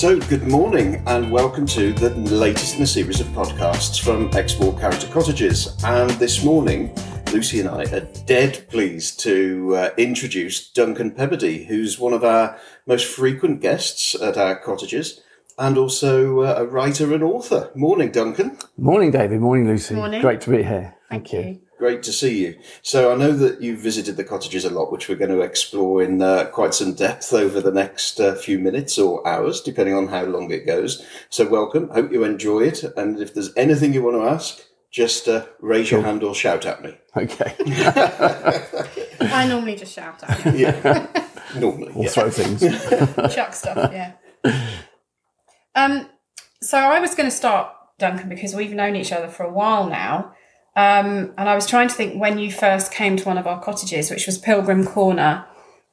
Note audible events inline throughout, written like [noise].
So, good morning and welcome to the latest in a series of podcasts from Exmoor Character Cottages. And this morning, Lucy and I are dead pleased to uh, introduce Duncan Pebbody, who's one of our most frequent guests at our cottages and also uh, a writer and author. Morning, Duncan. Morning, David. Morning, Lucy. Morning. Great to be here. Thank, Thank, you. Great to see you. So I know that you've visited the cottages a lot, which we're going to explore in uh, quite some depth [laughs] over the next uh, few minutes or hours, depending on how long it goes. So welcome. Hope you enjoy it. And if there's anything you want to ask, just uh, raise your hand or shout at me. Okay. [laughs] [laughs] I normally just shout out, Yeah, normally. Or yeah. throw things. chuck stuff. Yeah. Um. So I was going to start, Duncan, because we've known each other for a while now. Um, and I was trying to think when you first came to one of our cottages, which was Pilgrim Corner.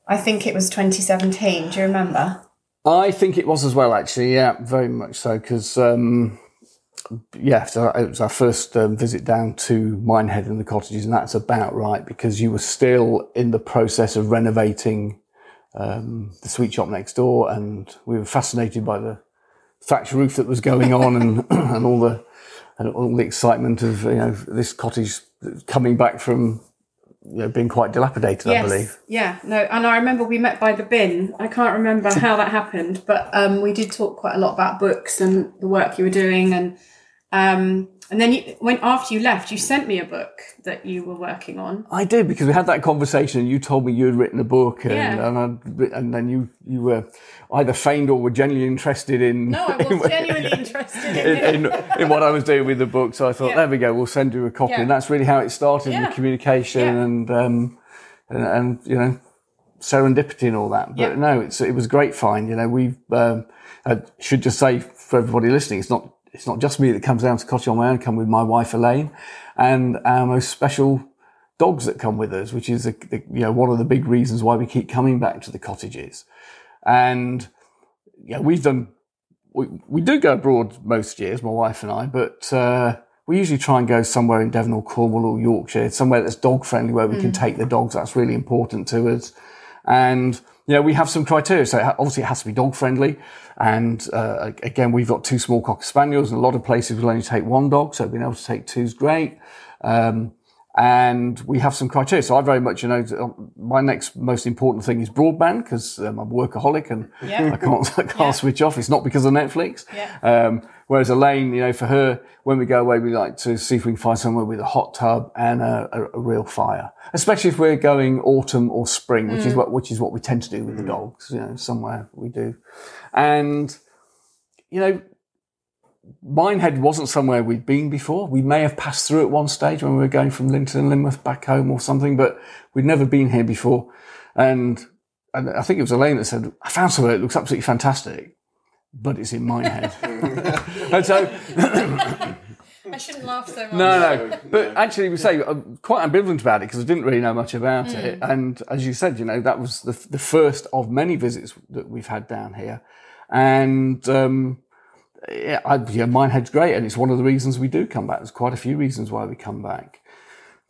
I think it was 2017. Do you remember? I think it was as well, actually. Yeah, very much so. Because, um, yeah, so it was our first um, visit down to Minehead and the cottages, and that's about right because you were still in the process of renovating um, the sweet shop next door, and we were fascinated by the thatch roof that was going on and, [clears throat] and all the and all the excitement of you know this cottage coming back from you know, being quite dilapidated, I believe. Yeah. No. And I remember we met by the bin. I can't remember how that happened, but um, we did talk quite a lot about books and the work you were doing, and um, and then you, when after you left, you sent me a book that you were working on. I did because we had that conversation. and You told me you had written a book, and Yeah. and, and then you you were either feigned or were genuinely interested in No, I [laughs] was genuinely [laughs] interested in in, in, in what I was doing with the book. So I thought, Yeah. there we go, we'll send you a copy, Yeah. and that's really how it started. The communication and, um, and and you know serendipity and all that. But no, it's it was a great find. You know, we've um, I should just say for everybody listening, it's not it's not just me that comes down to cottage on my own. Come with my wife Elaine and our most special dogs that come with us, which is a, the, you know one of the big reasons why we keep coming back to the cottages. And yeah, we've done we, we do go abroad most years, my wife and I, but uh, we usually try and go somewhere in Devon or Cornwall or Yorkshire, somewhere that's dog friendly where we can take the dogs. That's really important to us. And you know, we have some criteria. So obviously it has to be dog friendly. And uh, again, we've got two small cocker spaniels, and a lot of places will only take one dog. So being able to take two is great. Um, and we have some criteria. So I very much, you know, my next most important thing is broadband because um, I'm a workaholic and Yeah. I can't, [laughs] I can't switch off. It's not because of Netflix. Yeah. Um, whereas Elaine, you know, for her, when we go away, we like to see if we can find somewhere with a hot tub and a, a, a real fire, especially if we're going autumn or spring, which is what, which is what we tend to do with the dogs, you know, somewhere we do. And, you know, Minehead wasn't somewhere we'd been before. We may have passed through at one stage when we were going from Lynton and Lynmouth back home or something, but we'd never been here before. And, and I think it was Elaine that said, I found somewhere that looks absolutely fantastic, but it's in Minehead. [laughs] and so, [laughs] [coughs] I shouldn't laugh so much. no, no. But actually, we say I'm quite ambivalent about it because I didn't really know much about it. And as you said, you know, that was the, the first of many visits that we've had down here. And, um, yeah, I, yeah, Minehead's great. And it's one of the reasons we do come back. There's quite a few reasons why we come back.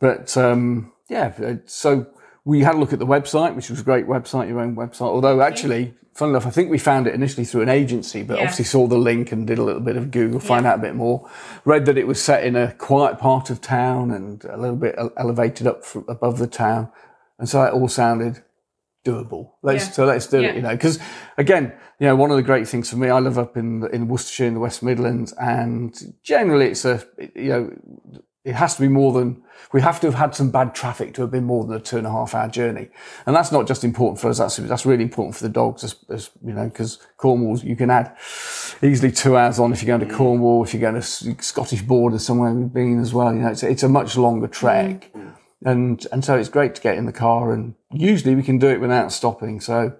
But, um, yeah, uh, so we had a look at the website, which was a great website, your own website. Although actually, fun enough, I think we found it initially through an agency, but Yeah. obviously saw the link and did a little bit of Google, find out a bit more. Read that it was set in a quiet part of town and a little bit elevated up from above the town. And so it all sounded doable. Let's, Yeah. So let's do Yeah. it, you know, because again, you know, one of the great things for me, I live up in, in Worcestershire in the West Midlands and generally it's a, you know, it has to be more than, we have to have had some bad traffic to have been more than a two and a half hour journey. And that's not just important for us, that's, that's really important for the dogs, as, as you know, because Cornwall, you can add easily two hours on if you're going to mm. Cornwall, if you're going to Scottish border somewhere we've been as well. You know, it's, it's a much longer trek. Mm. And, and so it's great to get in the car and usually we can do it without stopping. So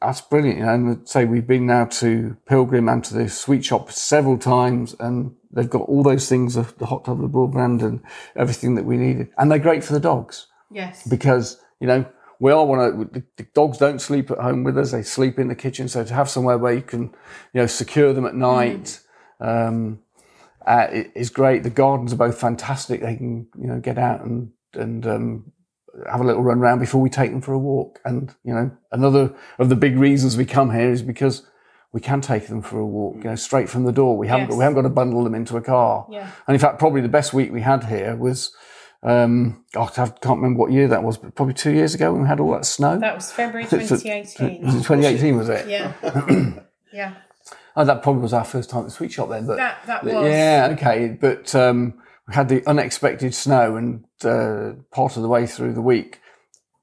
that's brilliant. You know, and I'd say we've been now to Pilgrim and to the sweet shop several times and they've got all those things, the the hot tub, the broadband and everything that we needed. And they're great for the dogs Yes. because, you know, we all want to the, the dogs don't sleep at home with us. They sleep in the kitchen. So to have somewhere where you can, you know, secure them at night, um, uh, is great. The gardens are both fantastic. They can, you know, get out and, and, um, have a little run around before we take them for a walk. And, you know, another of the big reasons we come here is because we can take them for a walk, you know, straight from the door. We haven't, got, we haven't got to bundle them into a car. Yeah. And in fact, probably the best week we had here was, um, oh, I can't remember what year that was, but probably two years ago when we had all that snow. That was February So- so- 2018. was it 2018, was it? Yeah. [clears throat] yeah. Oh, that probably was our first time at the sweet shop then. But That that was. yeah, okay. But um, we had the unexpected snow and uh, part of the way through the week,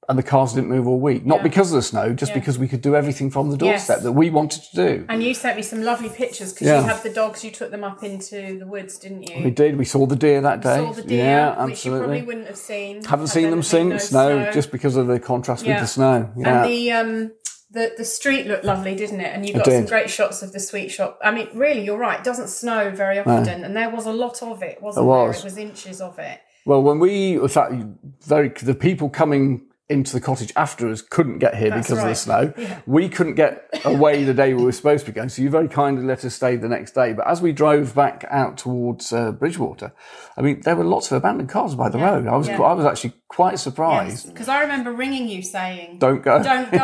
and the cars didn't move all week. Not Yeah. because of the snow, just Yeah. because we could do everything from the doorstep Yes. that we wanted to do. And you sent me some lovely pictures because Yeah. you had the dogs. You took them up into the woods, didn't you? We did. We saw the deer that day. Saw the deer, yeah, which you probably wouldn't have seen. Haven't seen them since. No, snow. just because of the contrast with the snow. Yeah. And the um the the street looked lovely, didn't it? And you got some great shots of the sweet shop. I mean, really, you're right. It doesn't snow very often, and there was a lot of it, wasn't There there? It was inches of it. Well, when we, in fact, very the people coming into the cottage after us couldn't get here That's because of the snow. Yeah. We couldn't get away the day we were supposed to be going, so you very kindly let us stay the next day. But as we drove back out towards uh, Bridgwater, I mean, there were lots of abandoned cars by the road. I was, yeah. I was actually quite surprised. Because I remember ringing you saying, Don't go. don't [laughs] go.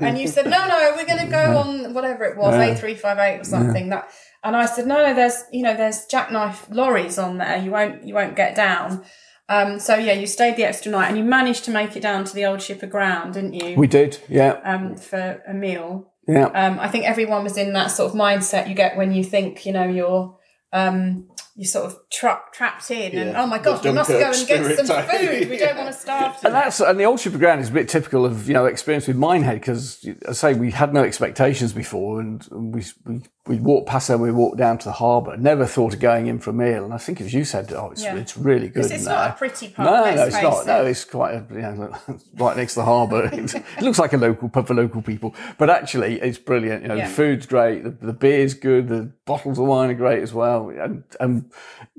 And you said, no, no, we're going to go on whatever it was, A358 or something. That, and I said, no, no, there's, you know, there's jackknife lorries on there. You won't, you won't get down. Um, so yeah, you stayed the extra night and you managed to make it down to the Old Ship Aground, didn't you? We did, yeah, um, for a meal. yeah. Um, I think everyone was in that sort of mindset you get when you think, you know, you're, um, you're sort of tra- trapped in and, Yeah. oh my gosh, we must go and get some type. food. We don't want to [laughs] starve to And that's and the Old Ship Aground is a bit typical of you know experience with Minehead because I say we had no expectations before and we we we walked past there we walked down to the harbour never thought of going in for a meal and I think as you said oh it's Yeah. it's really good It's, not a pretty pub. no, no, it's not. It. No, it's quite a, you [laughs] know, right next to the harbour. [laughs] It looks like a local pub for local people, but actually it's brilliant. You know, Yeah. the food's great, the, the beer's good, the bottles of wine are great as well, and, and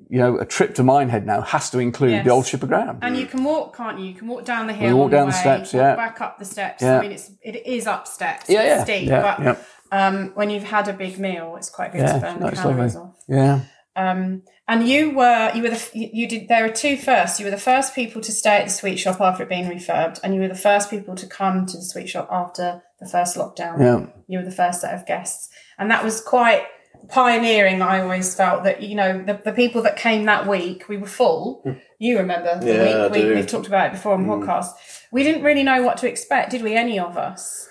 you know, a trip to Minehead now has to include Yes. the Old Ship Aground. And you can walk, can't you? You can walk down the hill. walk on down the way, steps, walk yeah. Back up the steps. Yeah. I mean, it's it is up steps. yeah, yeah, steep, yeah, but yeah. Um, when you've had a big meal, it's quite good Yeah, to burn no, the calories lovely. off. Yeah. Um, and you were you were the you you did there were two first. You were the first people to stay at the sweet shop after it being refurbed, and you were the first people to come to the sweet shop after the first lockdown. Yeah. You were the first set of guests, and that was quite pioneering. I always felt that you know the, the people that came that week, we were full. You remember the Yeah, week we, do. we've talked about it before on podcast. We didn't really know what to expect, did we? Any of us?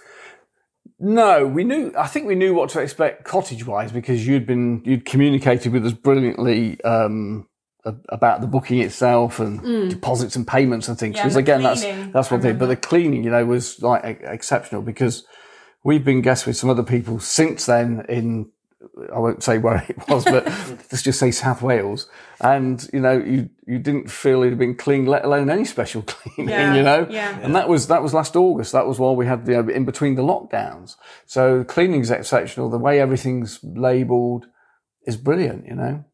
No, we knew. I think we knew what to expect cottage-wise because you'd been you'd communicated with us brilliantly um, about the booking itself and deposits and payments and things. Mm. Yeah, Because again, cleaning, that's that's one thing. But the cleaning, you know, was like exceptional because we've been guests with some other people since then in. I won't say where it was, but [laughs] let's just say South Wales. And you know, you you didn't feel it had been clean, let alone any special [laughs] cleaning. Yeah, You know, yeah. and that was that was last August. That was while we had the uh, in between the lockdowns. So cleaning's exceptional. The way everything's labelled is brilliant. You know.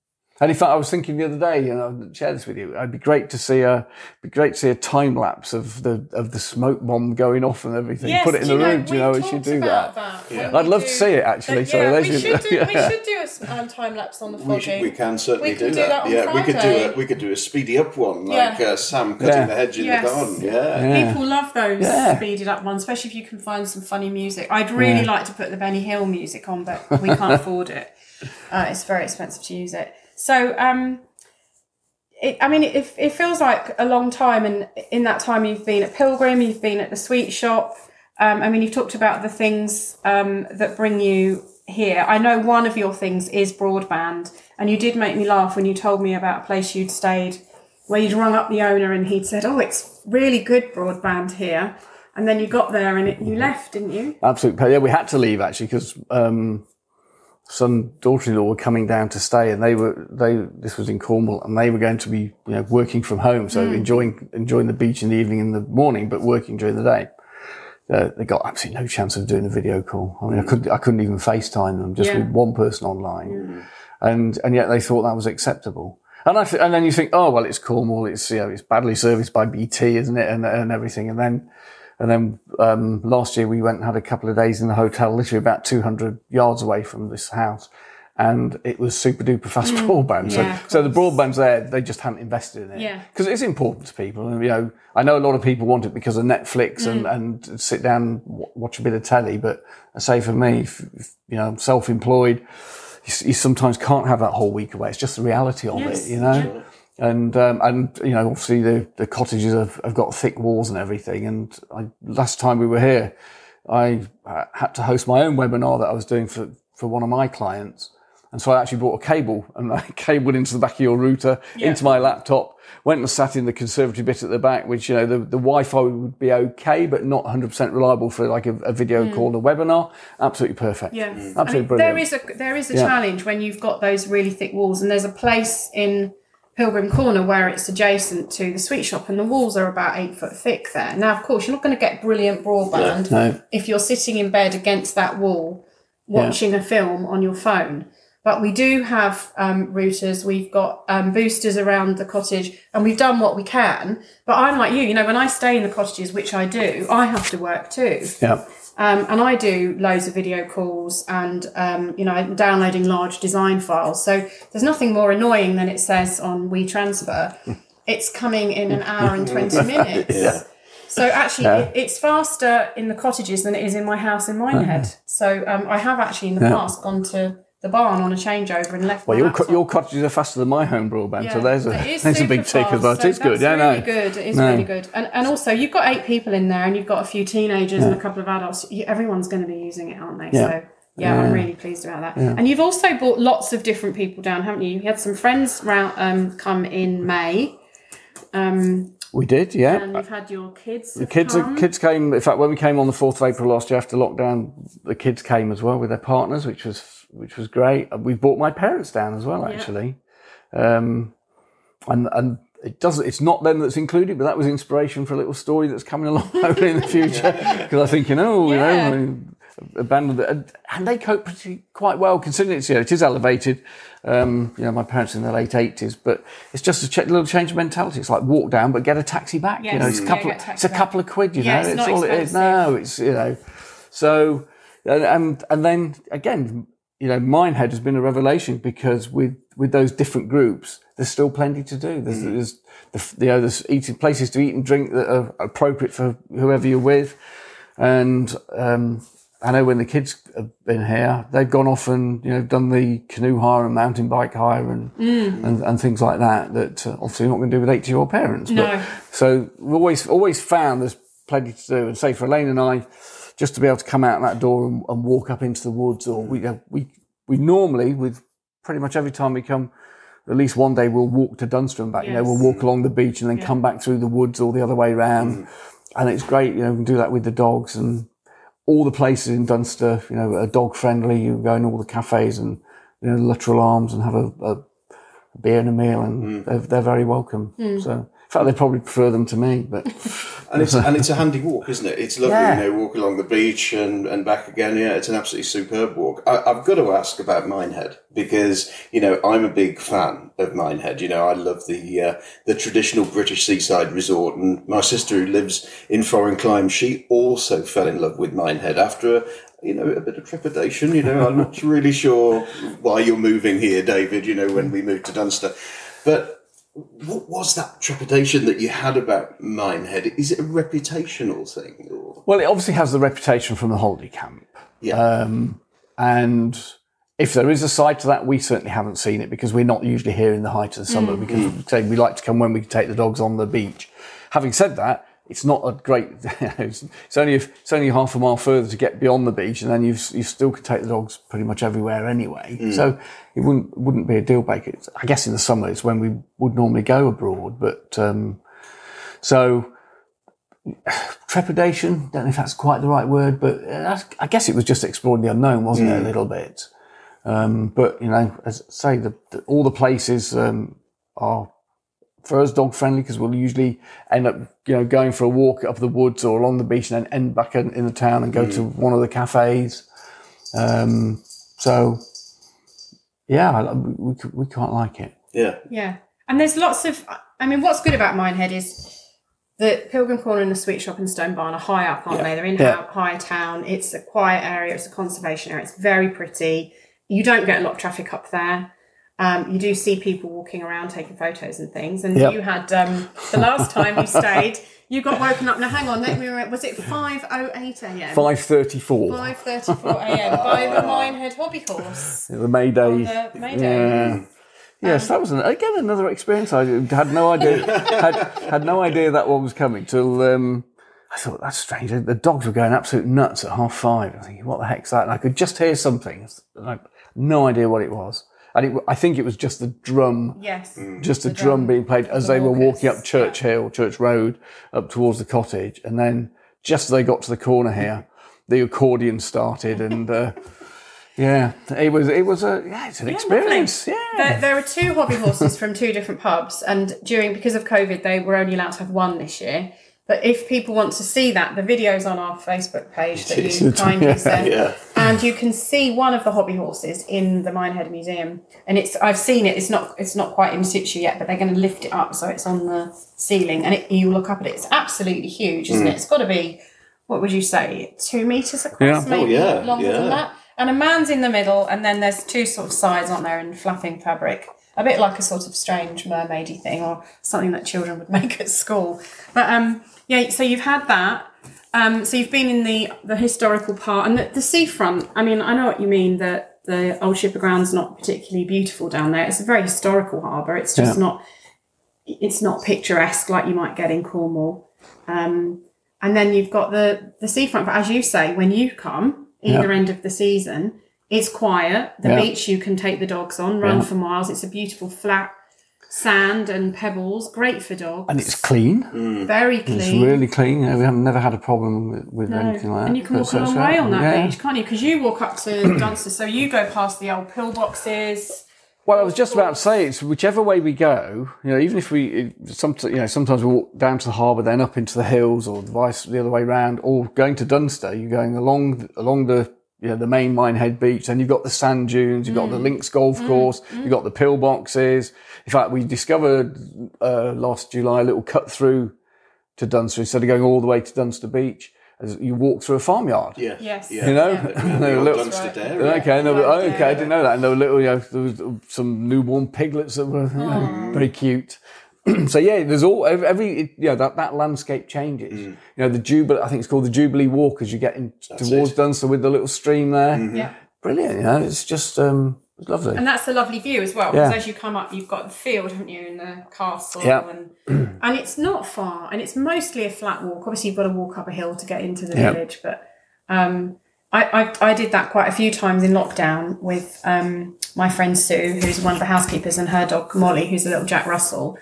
And in fact, I was thinking the other day, and I'll share this with you. It'd be great to see a, be great to see a time lapse of the of the smoke bomb going off and everything. Yes, Put it in the you room. Do you know, we've we should do about that. when I'd we love to see it actually. But so yeah, there's we should do. We [laughs] should do a s- um, time lapse on the We, foggy. should, we can certainly We can do, do that. that on yeah, we could do a we could do a speedy up one Yeah. like uh, Sam cutting Yeah. the hedge in Yes. the garden. Yeah. Yeah. People love those Yeah. speeded up ones, especially if you can find some funny music. I'd really Yeah. like to put the Benny Hill music on, but we can't [laughs] afford it. Uh, it's very expensive to use it. So, um, it, I mean, it, it feels like a long time, and in that time, you've been at Pilgrim, you've been at the sweet shop. Um, I mean, you've talked about the things um, that bring you here. I know one of your things is broadband, and you did make me laugh when you told me about a place you'd stayed where you'd rung up the owner and he'd said, "Oh, it's really good broadband here," and then you got there and it, you left, didn't you? Absolutely. Yeah, we had to leave actually because um, son, daughter-in-law were coming down to stay, and they were they. This was in Cornwall, and they were going to be you know working from home, so hmm. enjoying enjoying the beach in the evening and the morning, but working during the day. Uh, they got absolutely no chance of doing a video call. I mean, I hmm. couldn't I couldn't even FaceTime them just Yeah. with one person online, hmm. and and yet they thought that was acceptable. And I th- and then you think, oh well, it's Cornwall, it's you know it's badly serviced by BT, isn't it, and and everything, and then. And then um, last year we went and had a couple of days in the hotel, literally about 200 yards away from this house. and it was super duper fast broadband. So, Mm. Yeah, of so the broadband's there. They just hadn't invested in it. Yeah. Because it's important to people. And, you know, I know a lot of people want it because of Netflix Mm. and, and sit down w- watch a bit of telly. But I say for me, if, if, you know, I'm self-employed, you, you sometimes can't have that whole week away. It's just the reality of Yes, it, you know? And, um, and, you know, obviously the, the cottages have, have got thick walls and everything. And I, last time we were here, I uh, had to host my own webinar that I was doing for, for one of my clients. And so I actually brought a cable and I [laughs] cabled into the back of your router, into my laptop, went and sat in the conservatory bit at the back, which, you know, the, the Wi-Fi would be okay, but not 100% reliable for like a, a video call or webinar. Absolutely perfect. Yeah, Absolutely I mean, brilliant. there is a there is a Yeah. challenge when you've got those really thick walls, and there's a place in Pilgrim Corner where it's adjacent to the sweet shop, and the walls are about eight foot thick there. Now, of course, you're not going to get brilliant broadband No. if you're sitting in bed against that wall watching a film on your phone. But we do have um, routers, we've got um, boosters around the cottage, and we've done what we can. But I'm like you, you know, when I stay in the cottages, which I do, I have to work too. Yeah. Um, and I do loads of video calls and, um, you know, I'm downloading large design files. So there's nothing more annoying than it says on WeTransfer, it's coming in an hour and 20 [laughs] minutes. Yeah. So actually, it, it's faster in the cottages than it is in my house in Minehead. So um, I have actually in the past gone to the barn on a changeover and left Well, your, laptop. your cottages are faster than my home broadband, so there's a, [laughs] there's a big super tick as fast, so It's good. Yeah, really no. good. It is No. really good. And and also you've got eight people in there, and you've got a few teenagers and a couple of adults. You, everyone's going to be using it, aren't they? Yeah. So yeah, I'm really pleased about that. And you've also brought lots of different people down, haven't you? You had some friends round um, come in May, um, We did, yeah. and you've had your kids. The kids, the kids came. In fact, when we came on the fourth of April last year after lockdown, the kids came as well with their partners, which was which was great. We brought my parents down as well, actually, um, and and it doesn't. It's not them that's included, but that was inspiration for a little story that's coming along [laughs] hopefully in the future. [laughs] Because I think you know, you Yeah. know. I mean, Abandoned it, and, and they cope pretty quite well considering it's you know it is elevated. Um, you know, my parents in their late eighties, but it's just a ch- little change of mentality. It's like walk down, but get a taxi back. you know, it's a couple. a taxi it's a couple of quid. You Yeah, know, it's not all it is. expensive. No, it's you know. So, and and, and then again, you know, Minehead has been a revelation because with with those different groups, there's still plenty to do. There's, there's the, you know, there's eating places to eat and drink that are appropriate for whoever you're with, and um, I know when the kids have been here, they've gone off and you know done the canoe hire and mountain bike hire and and, and things like that. That uh, obviously you're not going to do with eighty year old parents. No. But, so we've always always found there's plenty to do. And say for Elaine and I, just to be able to come out that door and, and walk up into the woods, or we uh, we we normally with pretty much every time we come. At least one day we'll walk to Dunster and back. You know, we'll walk along the beach and then come back through the woods or the other way round. Mm-hmm. And it's great, you know, we can do that with the dogs and all the places in Dunster, you know, are dog friendly. You go in all the cafes and, you know, Luttrell Arms and have a, a beer and a meal and mm. they're, they're very welcome. Mm. So, in fact, they probably prefer them to me, but [laughs] And it's and it's a handy walk, isn't it? It's lovely, Yeah. you know, walk along the beach and, and back again. Yeah, it's an absolutely superb walk. I, I've got to ask about Minehead because you know I'm a big fan of Minehead. You know, I love the uh, the traditional British seaside resort, and my sister who lives in foreign climes, she also fell in love with Minehead after. A, you know, a bit of trepidation. You know, I'm not [laughs] really sure why you're moving here, David. You know, when we moved to Dunster, but what was that trepidation that you had about Minehead? Is it a reputational thing? Or? well, it obviously has the reputation from the holiday camp. Yeah. Um, and if there is a side to that, we certainly haven't seen it because we're not usually here in the height of the summer mm, because mm. say we like to come when we can take the dogs on the beach. Having said that, it's not a great. [laughs] it's, it's only it's only half a mile further to get beyond the beach, and then you you still can take the dogs pretty much everywhere anyway. So it wouldn't wouldn't be a deal breaker. It's, I guess in the summer it's when we would normally go abroad, but um, so [sighs] trepidation. Don't know if that's quite the right word, but uh, that's, I guess it was just exploring the unknown, wasn't it? A little bit. Um, but you know, as I say, the, the, all the places um, are for us dog friendly because we'll usually end up, you know, going for a walk up the woods or along the beach and then end back in, in the town and go to one of the cafes. Um, so, yeah, we, we can't like it. Yeah. Yeah. And there's lots of, I mean, what's good about Minehead is the Pilgrim Corner and the Sweet Shop and Stone Barn are high up, aren't they? They're in Yeah. high, high town. It's a quiet area. It's a conservation area. It's very pretty. you don't get a lot of traffic up there. Um, you do see people walking around taking photos and things. And Yep. you had um, the last time you stayed, you got woken up. Now, hang on, let me. re- Was it five oh eight a.m. Five thirty-four. Five thirty-four a.m. [laughs] by the Minehead Hobby Horse The May Day. the May Day. Yeah. Yes, that was an, again another experience. I had no idea had had no idea that one was coming till um, I thought that's strange. The dogs were going absolute nuts at half five. I was thinking, what the heck's that? And I could just hear something. I had no idea what it was. And it, I think it was just the drum, Yes. just a The drum drum, being played as the they were walking up Church Hill, Church Road, up towards the cottage. And then just as they got to the corner here, the accordion started and. Uh, [laughs] yeah, it was. It was a. Yeah, it's an experience. Yeah, There, there are two hobby horses from two different pubs, and during because of COVID, they were only allowed to have one this year. But if people want to see that, the video's on our Facebook page that you kindly [laughs] sent, Yeah. and you can see one of the hobby horses in the Minehead Museum. And it's I've seen it. It's not it's not quite in situ yet, but they're going to lift it up so it's on the ceiling, and it, you look up at it. It's absolutely huge, isn't mm. it? It's got to be what would you say, two meters across, Yeah. maybe oh, yeah, longer yeah. than that. And a man's in the middle, and then there's two sort of sides, aren't there, in flapping fabric. A bit like a sort of strange mermaidy thing, or something that children would [laughs] make at school. But um, yeah, so you've had that. Um, so you've been in the the historical part and the, the seafront. I mean, I know what you mean that the Old Ship Aground's not particularly beautiful down there. It's a very historical harbour. It's just Yeah. not. It's not picturesque like you might get in Cornwall. Um, and then you've got the the seafront. But as you say, when you come either end of the season, it's quiet. The Yeah. beach you can take the dogs on, run Yeah. for miles. It's a beautiful flat sand and pebbles, great for dogs. and it's clean. Mm. very clean. It's really clean. You we have never had a problem with, with No. anything like that. and you can walk So- a long so- way on that yeah. beach, can't you? Because you walk up to [clears throat] Dunster, so you go past the old pillboxes. Well, I was just about to say it's whichever way we go. You know, even if we, some, you know, sometimes we walk down to the harbour, then up into the hills, or vice the other way round, or going to Dunster. You're going along along the you know, the main Minehead beach. Then you've got the sand dunes, you've got Mm. the links golf course, you've got the pillboxes. In fact, we discovered uh, last July a little cut through to Dunster instead of going all the way to Dunster Beach. As you walk through a farmyard. Yeah. Yes. Yeah. You know, Yeah. The They're old little- Dunster right. Dairy. Okay, no, but, Yeah. oh, okay, I didn't know that. And there were little, you know, there was some newborn piglets that were you know, very cute. [clears throat] so yeah, there's all every, every you know that, that landscape changes. You know, the Jubilee, I think it's called the Jubilee Walk as you get in towards it. Dunster with the little stream there. Yeah. Brilliant, you know, it's just um, it's lovely. And that's a lovely view as well, because as you come up, you've got the field, haven't you, and the castle, Yeah. and and it's not far, and it's mostly a flat walk. Obviously, you've got to walk up a hill to get into the Yeah. village, but um, I, I I did that quite a few times in lockdown with um, my friend Sue, who's one of the housekeepers, and her dog Molly, who's a little Jack Russell,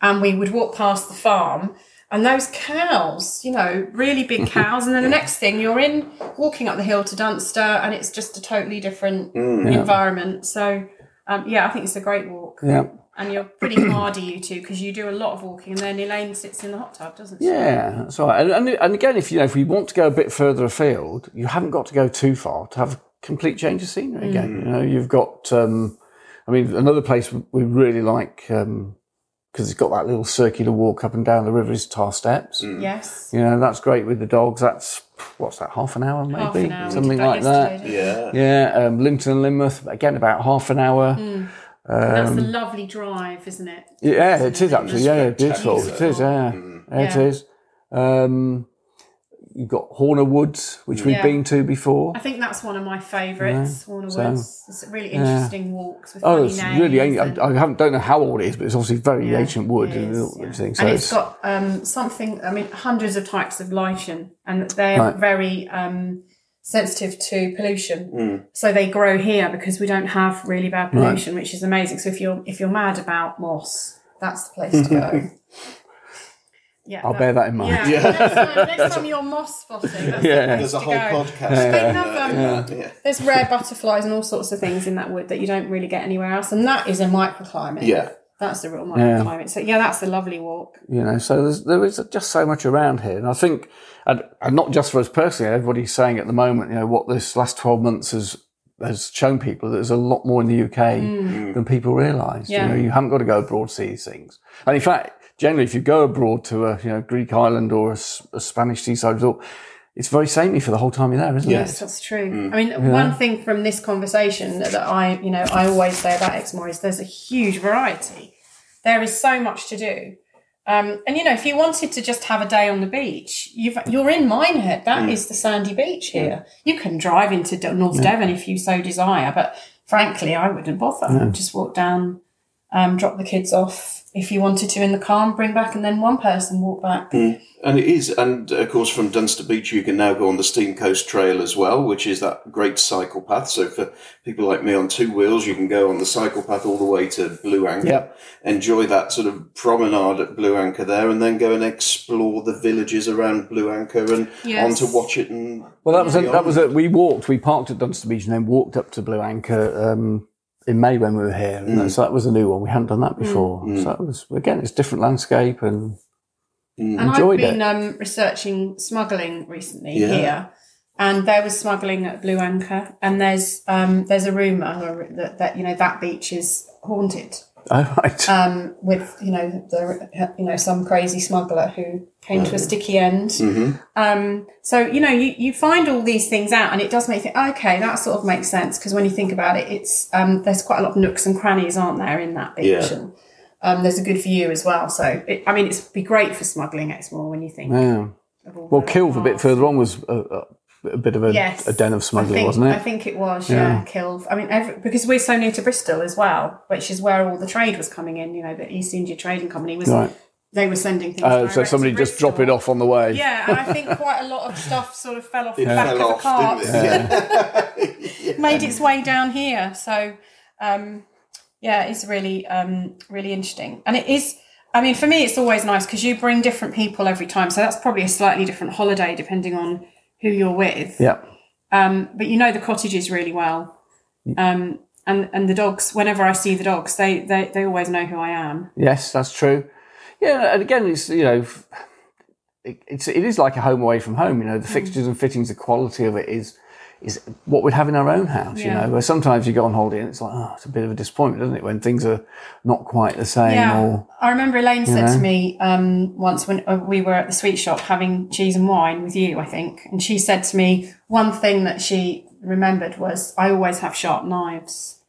and we would walk past the farm. And those cows, you know, really big [laughs] cows. And then the next thing you're in, walking up the hill to Dunster, and it's just a totally different environment. So, um, yeah, I think it's a great walk. yeah, And you're pretty [clears throat] hardy, you two, because you do a lot of walking. And then Elaine sits in the hot tub, doesn't she? yeah, that's right. And, and and again, if you know, if we want to go a bit further afield, you haven't got to go too far to have a complete change of scenery. Again, you know, you've got. Um, I mean, another place we really like because it's got that little circular walk up and down the river is Tarr Steps. Yes. You know, that's great with the dogs. That's what's that, half an hour maybe, Half an hour. Something did like that. yesterday. Yeah. Yeah, um, Lynton and Lynmouth again about half an hour. That's the lovely drive, isn't it? Yeah, it is actually. Yeah, yeah, beautiful. It is. Yeah, yeah it Yeah. is. Um, you've got Horner Woods, which we've Yeah. been to before. I think that's one of my favourites, Horner so- Woods. It's really interesting walks with Oh, it's names. really. ancient. and- I, I haven't, don't know how old it is, but it's obviously very Yeah, ancient wood it and yeah. everything. So and it's got um, something. I mean, hundreds of types of lichen, and they're Right. very um, sensitive to pollution. Hmm. So they grow here because we don't have really bad pollution, which is amazing. So if you're if you're mad about moss, that's the place to go. [laughs] Yeah, I'll bear that in mind. Yeah, Next, time, next time you're moss spotting, Yeah. There's a whole go. podcast. They on have, um, yeah. yeah. There's rare butterflies and all sorts of things in that wood that you don't really get anywhere else, and that is a microclimate. Yeah. That's the real microclimate. So yeah, that's a lovely walk. you know so there's, there is just so much around here and i think and, and not just for us personally everybody's saying at the moment you know what this last 12 months has has shown people that there's a lot more in the uk than people realize Yeah. you know you haven't got to go abroad to see these things and in fact generally if you go abroad to a you know greek island or a spanish seaside resort it's very samey for the whole time you're there, isn't Yes, it? that's true. I mean, one thing from this conversation that I, you know, I always say about Exmoor is there's a huge variety. There is so much to do. Um, and you know, if you wanted to just have a day on the beach, you've, you're in Minehead. That is the sandy beach here. You can drive into De- North Devon if you so desire, but frankly, I wouldn't bother. Just walk down, um, drop the kids off if you wanted to in the car, and bring back, and then one person walk back. And it is, and of course, from Dunster Beach, you can now go on the Steam Coast Trail as well, which is that great cycle path. So for people like me on two wheels, you can go on the cycle path all the way to Blue Anchor, Yep. enjoy that sort of promenade at Blue Anchor there, and then go and explore the villages around Blue Anchor and Yes. on to Watchet and. Well, that was a, that was a, we walked. We parked at Dunster Beach and then walked up to Blue Anchor um, in May when we were here. And that- so that was a new one. We hadn't done that before. So that was again, it's different landscape and And enjoyed I've been it. um, researching smuggling recently Yeah. here, and there was smuggling at Blue Anchor, and there's um, there's a rumor that, that you know that beach is haunted [laughs] oh, right. um, with you know the you know some crazy smuggler who came to a sticky end. Um, so you know you, you find all these things out, and it does make you think, okay, that sort of makes sense because when you think about it, it's um, there's quite a lot of nooks and crannies, aren't there, in that beach, Yeah. and um, there's a good view as well. So it, I mean, it'd be great for smuggling Exmoor when you think. yeah. Well, Kilve a bit further on was a, a, a bit of a, Yes. a den of I smuggling, think, wasn't it? I think it was, yeah, Kilve. I mean, every, because we're so near to Bristol as well, which is where all the trade was coming in. You know, the East India Trading Company was. Right. They were sending things. Uh, so somebody to just drop it off on the way. Yeah, and I think quite a lot of stuff sort of fell off the It back fell of the off, carts, didn't it? [laughs] made its way down here. So, um, yeah, it's really, um, really interesting, and it is. I mean, for me, it's always nice because you bring different people every time. So that's probably a slightly different holiday depending on who you're with. Yeah. Um, but you know the cottages really well. Um, and, and the dogs, whenever I see the dogs, they, they, they always know who I am. Yes, that's true. Yeah, and again, it's you know, it, it's it is like a home away from home. You know, the Mm. fixtures and fittings, the quality of it is is what we'd have in our own house. You know, where sometimes you go on holiday and it's like, oh, it's a bit of a disappointment, isn't it, when things are not quite the same Yeah. or I remember Elaine said know? to me um, once when uh, we were at the sweet shop having cheese and wine with you, I think. And she said to me, one thing that she remembered was, I always have sharp knives.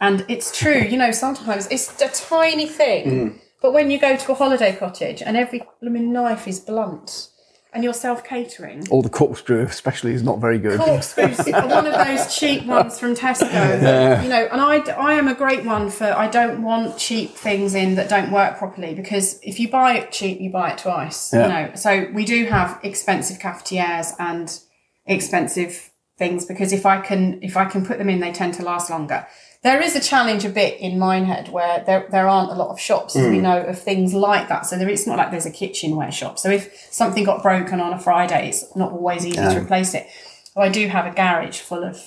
And it's true, you know, sometimes it's a tiny thing. But when you go to a holiday cottage and every blooming knife is blunt and you're self catering, All the corkscrew especially is not very good. corkscrews [laughs] are one of those cheap ones from Tesco. that, You know, and I, I am a great one for I don't want cheap things in that don't work properly because if you buy it cheap, you buy it twice. Yeah. You know, so we do have expensive cafetières and expensive things because if I can if I can put them in, they tend to last longer. There is a challenge a bit in Minehead where there, there aren't a lot of shops, as we hmm. know, of things like that. So there, it's not like there's a kitchenware shop. So if something got broken on a Friday, it's not always easy to replace it. I do have a garage full of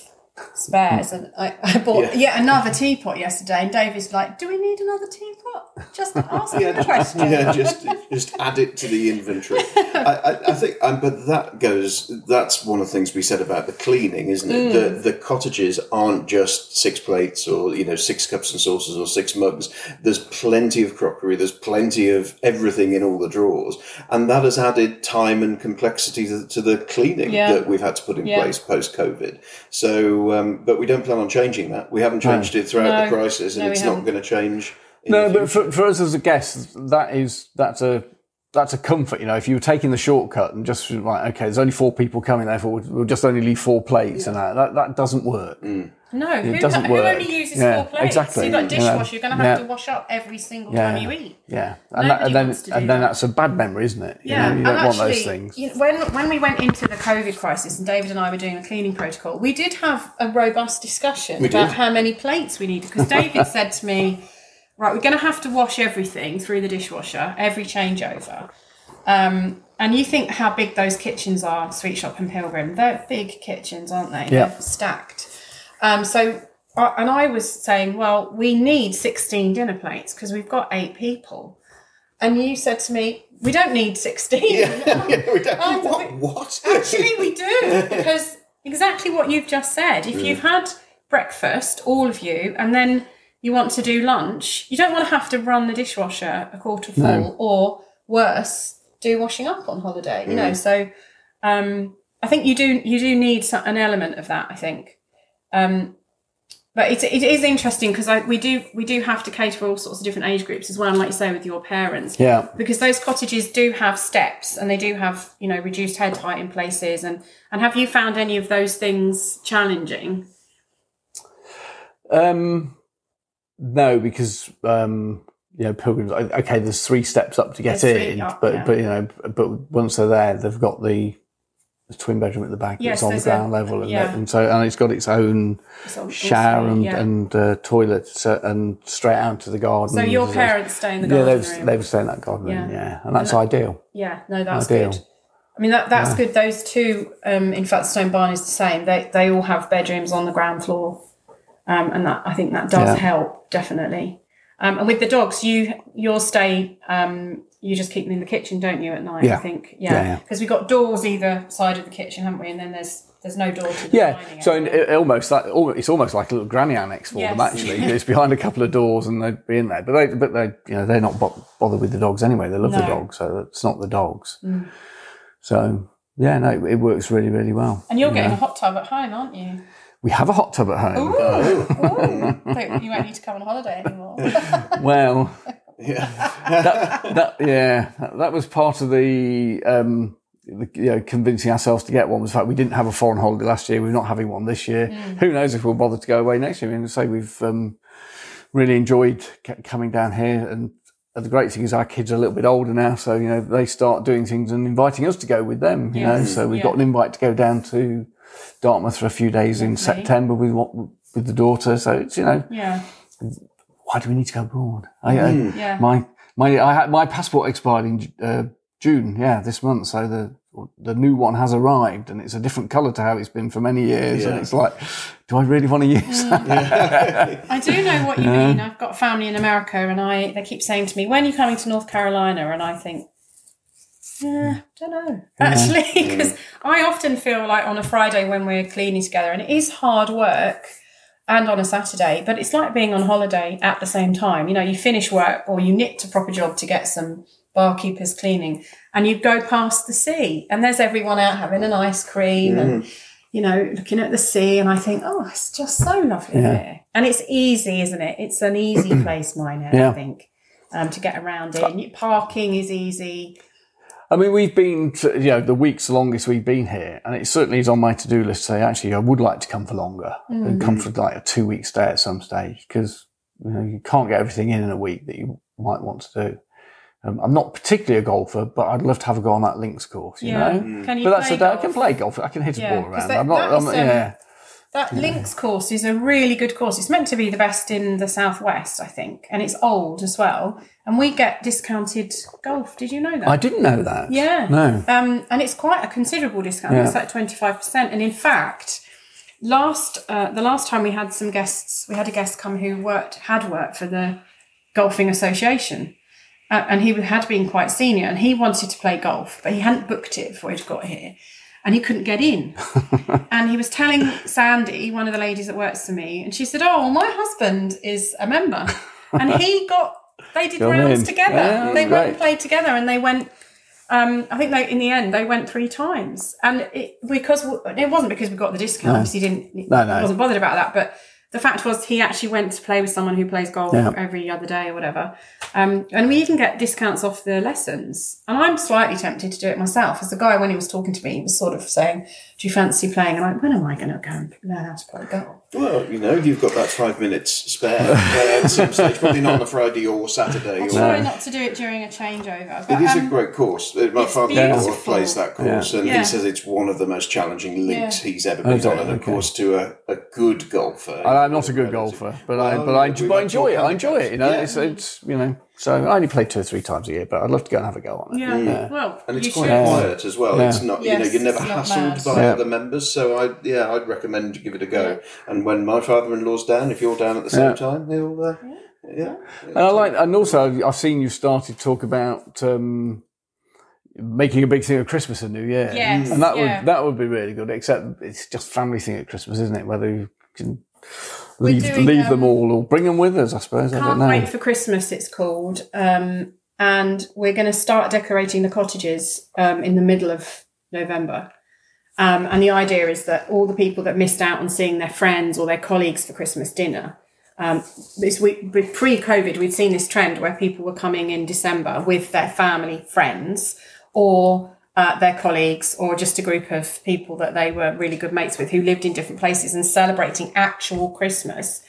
spares, and I, I bought yet another teapot yesterday. And David's like, "Do we need another teapot?" Just [laughs] ask me the question. yeah, just just add it to the inventory. [laughs] I, I, I think, um, but that goes. That's one of the things we said about the cleaning, isn't it? The the cottages aren't just six plates or you know six cups and saucers or six mugs. There's plenty of crockery. There's plenty of everything in all the drawers, and that has added time and complexity to, to the cleaning Yeah. that we've had to put in Yeah. place post COVID. So, um, but we don't plan on changing that. We haven't changed it throughout the crisis, and No, it's not haven't. going to change. No, but for, for us as a guest, that is that's a that's a comfort. You know, if you were taking the shortcut and just like, okay, there's only four people coming, therefore we'll, we'll just only leave four plates, and that, that that doesn't work. Mm. No, who, doesn't who work. only uses Yeah, four plates? exactly. You've got You know, dishwasher. You're going to have yeah. to wash up every single Yeah. time you eat. Yeah, and, that, and then wants to do and then that's a bad memory, isn't it? You Yeah, know, you don't want actually, those things. you know, when when we went into the COVID crisis and David and I were doing a cleaning protocol, we did have a robust discussion We about did. how many plates we needed. Because David [laughs] said to me, "Right, we're going to have to wash everything through the dishwasher every changeover." Um, and you think how big those kitchens are, Sweet Shop and Pilgrim? They're big kitchens, aren't they? Yeah. They're stacked. Um, so, uh, and I was saying, well, we need 16 dinner plates because we've got eight people. And you said to me, we don't need 16. Yeah, [laughs] we don't- Um, [laughs] what? What? Actually, we do [laughs] because exactly what you've just said. If you've had breakfast, all of you, and then you want to do lunch, you don't want to have to run the dishwasher a quarter full, No. or worse, do washing up on holiday. You know, so um, I think you do you do need so- an element of that. I think, um, but it's it is interesting because we do we do have to cater for all sorts of different age groups as well. And like you say, with your parents, Yeah. because those cottages do have steps and they do have you know reduced head height in places. And and have you found any of those things challenging? Um, no, because um, you know pilgrims. Okay, there's three steps up to get There's in, up, but yeah. but you know, but once they're there, they've got the, the twin bedroom at the back Yes, that's on the there's a- ground level, and, yeah. and so and it's got its own It's shower and yeah. and uh, toilet so, and straight out to the garden. so your parents stay in the garden. yeah, they've room. they've stayed in that garden Yeah. room, yeah, and that's ideal. Yeah, no, that's Ideal. good. I mean, that that's good. Those two, um, in fact, Stone Barn is the same. They they all have bedrooms on the ground floor, um, and that I think that does Yeah. help definitely. Um, and with the dogs, you your stay, um, you just keep them in the kitchen, don't you, at night? I think, Yeah, yeah, yeah. because we've got doors either side of the kitchen, haven't we? And then there's there's no door to the Yeah, so in, it, almost like it's almost like a little granny annex for them. Actually, it's behind a couple of doors, and they'd be in there. But they, but they, you know, they're not bo- bothered with the dogs anyway. They love the dogs, so it's not the dogs. Mm. So yeah, no, it, it works really, really well. and you're you getting know. a hot tub at home, aren't you? We have a hot tub at home. Ooh, ooh. You won't need to come on holiday anymore. Well, Yeah. that yeah, that, that was part of the. Um, the, you know, convincing ourselves to get one was the fact we didn't have a foreign holiday last year. We're not having one this year. Who knows if we'll bother to go away next year? I mean, say we've um, really enjoyed c- coming down here, and the great thing is our kids are a little bit older now, so you know they start doing things and inviting us to go with them. You know, so we've yeah. got an invite to go down to Dartmouth for a few days in Lovely. September with what with the daughter. So it's you know yeah, why do we need to go abroad? I, I, yeah. my my I had my passport expired in uh, June, yeah, this month. So the the new one has arrived, and it's a different colour to how it's been for many years. And it's like, do I really want to use that? [laughs] I do know what you mean. I've got family in America, and I they keep saying to me, "When are you coming to North Carolina?" And I think, yeah, I don't know actually, because I often feel like on a Friday when we're cleaning together, and it is hard work, and on a Saturday, but it's like being on holiday at the same time. You know, you finish work or you knit a proper job to get some barkeepers cleaning, and you go past the sea, and there's everyone out having an ice cream and you know, looking at the sea, and I think, oh, it's just so lovely Yeah. here. And it's easy, isn't it? It's an easy [clears throat] place, Minehead, I think, um, to get around in. Parking is easy. I mean, we've been, to, you know, the week's the longest we've been here, and it certainly is on my to do list. To say, actually, I would like to come for longer and come for like a two week stay at some stage because you know you can't get everything in in a week that you might want to do. Um, I'm not particularly a golfer, but I'd love to have a go on that links course. You Yeah. know, Can you but that's play the I can play golf. I can hit a Yeah, ball 'cause around. that- I'm not. I'm, um, yeah. That links course is a really good course. It's meant to be the best in the southwest, I think, and it's old as well. And we get discounted golf. Did you know that? I didn't know that. Yeah. No. Um, and it's quite a considerable discount. Yeah. It's like twenty five percent. And in fact, last uh, the last time we had some guests, we had a guest come who worked had worked for the golfing association, uh, and he had been quite senior, and he wanted to play golf, but he hadn't booked it before he'd got here. And he couldn't get in. [laughs] and he was telling Sandy, one of the ladies that works for me, and she said, Oh, my husband is a member. And he [laughs] got, they did Got rounds in. together. Yeah, they went and played together and they went um, I think they, in the end they went three times, and it, because it wasn't because we got the discount. Obviously, he didn't. No, no. Wasn't bothered about that. But the fact was, he actually went to play with someone who plays golf Yeah. every other day or whatever. Um, and we even get discounts off the lessons. And I'm slightly tempted to do it myself. As the guy when he was talking to me, he was sort of saying, "Do you fancy playing?" And I'm like, "When am I going to go and learn how to play golf?" Well, you know, you've got that five minutes spare at some stage, probably not on a Friday or Saturday. I Or, try not to do it during a changeover. But, It is um, a great course. Uh, My it's father-in-law beautiful. plays that course, and Yeah. he says it's one of the most challenging links Yeah. he's ever been Okay, on. And of okay. course, to a, a good golfer, I- I'm not a good golfer, but I but I, but I enjoy it. I enjoy it. You know, Yeah. it's it's you know. So I only play two or three times a year, but I'd love to go and have a go on it. yeah, well, and it's you quite should. quiet as well. Yeah. It's not, you know, you're never it's hassled by Yeah. other members. So I, yeah, I'd recommend you give it a go. And when my father-in-law's down, if you're down at the same Yeah. time, he'll, uh, yeah. And I like, and also I've seen you started to talk about um, making a big thing of Christmas and New Year. Yes, and that yeah. would that would be really good. Except it's just family thing at Christmas, isn't it? Whether you can leave leave them um, all or bring them with us, I suppose. I don't Can't know. wait for Christmas. It's called, um, and we're going to start decorating the cottages um, in the middle of November. Um, and the idea is that all the people that missed out on seeing their friends or their colleagues for Christmas dinner, um, this week, pre-COVID, we'd seen this trend where people were coming in December with their family, friends, or uh, their colleagues, or just a group of people that they were really good mates with who lived in different places and celebrating actual Christmas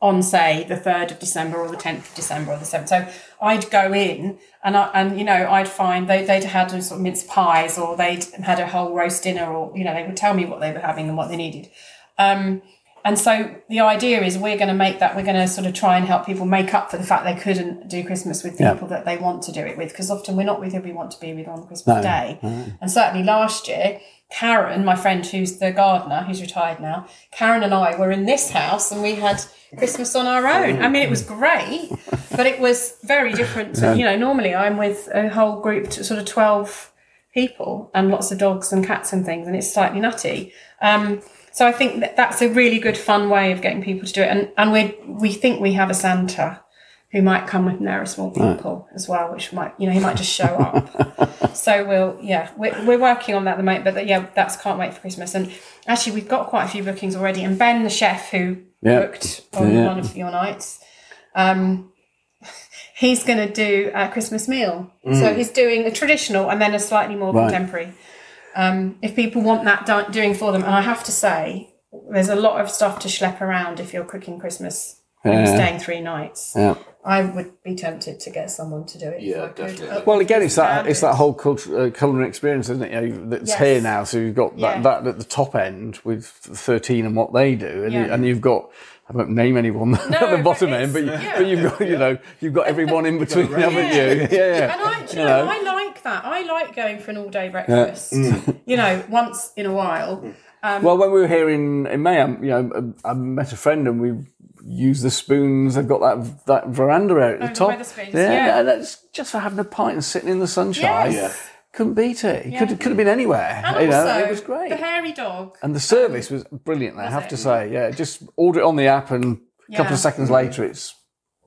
on say the 3rd of December or the 10th of December or the 7th. So I'd go in and I, and you know I'd find they, they'd had sort of mince pies or they'd had a whole roast dinner or you know they would tell me what they were having and what they needed. Um, and so the idea is we're going to make that, we're going to sort of try and help people make up for the fact they couldn't do Christmas with the Yeah. people that they want to do it with. Because often we're not with who we want to be with on Christmas No, Day. And certainly last year, Karen, my friend who's the gardener, who's retired now, Karen and I were in this house and we had Christmas on our own. I mean, it was great, but it was very different. To, You know, normally I'm with a whole group, sort of 12 people and lots of dogs and cats and things, and it's slightly nutty. Um, so I think that that's a really good, fun way of getting people to do it. And and we we think we have a Santa who might come with Nara Small People as well, which might you know he might just show up. [laughs] so we'll yeah we're, we're working on that at the moment. But yeah, that's can't wait for Christmas. And actually, we've got quite a few bookings already. And Ben, the chef who Yeah. booked on one of your nights. Um, [laughs] he's going to do a Christmas meal. So he's doing a traditional and then a slightly more Right. contemporary. Um, if people want that do- doing for them, and I have to say, there's a lot of stuff to schlep around if you're cooking Christmas and Yeah. staying three nights. Yeah. I would be tempted to get someone to do it. Yeah, I could. definitely. Uh, Well, again, it's that it's that whole culture, uh, culinary experience, isn't it? You know, that's Yes. here now. So you've got that, Yeah. that at the top end with thirteen and what they do, and, you, and you've got. I won't name anyone at [laughs] the bottom end, but, you, yeah. but you've got you know you've got everyone in [laughs] between, haven't you? Yeah, yeah. And I, you You know, know. I like that. I like going for an all day breakfast. Mm. You know, once in a while. Um, well, when we were here in, in May, I, you know, I, I met a friend and we used the spoons. They've got that that veranda area at the Oh, top. Wetherspoons, yeah, yeah. and that's just for having a pint and sitting in the sunshine. Yes. Couldn't beat it. It Could could have been anywhere. And you know, it was great. the hairy dog. and the service um, was brilliant. I have it? to say, yeah. Just order it on the app, and a couple of seconds later, it's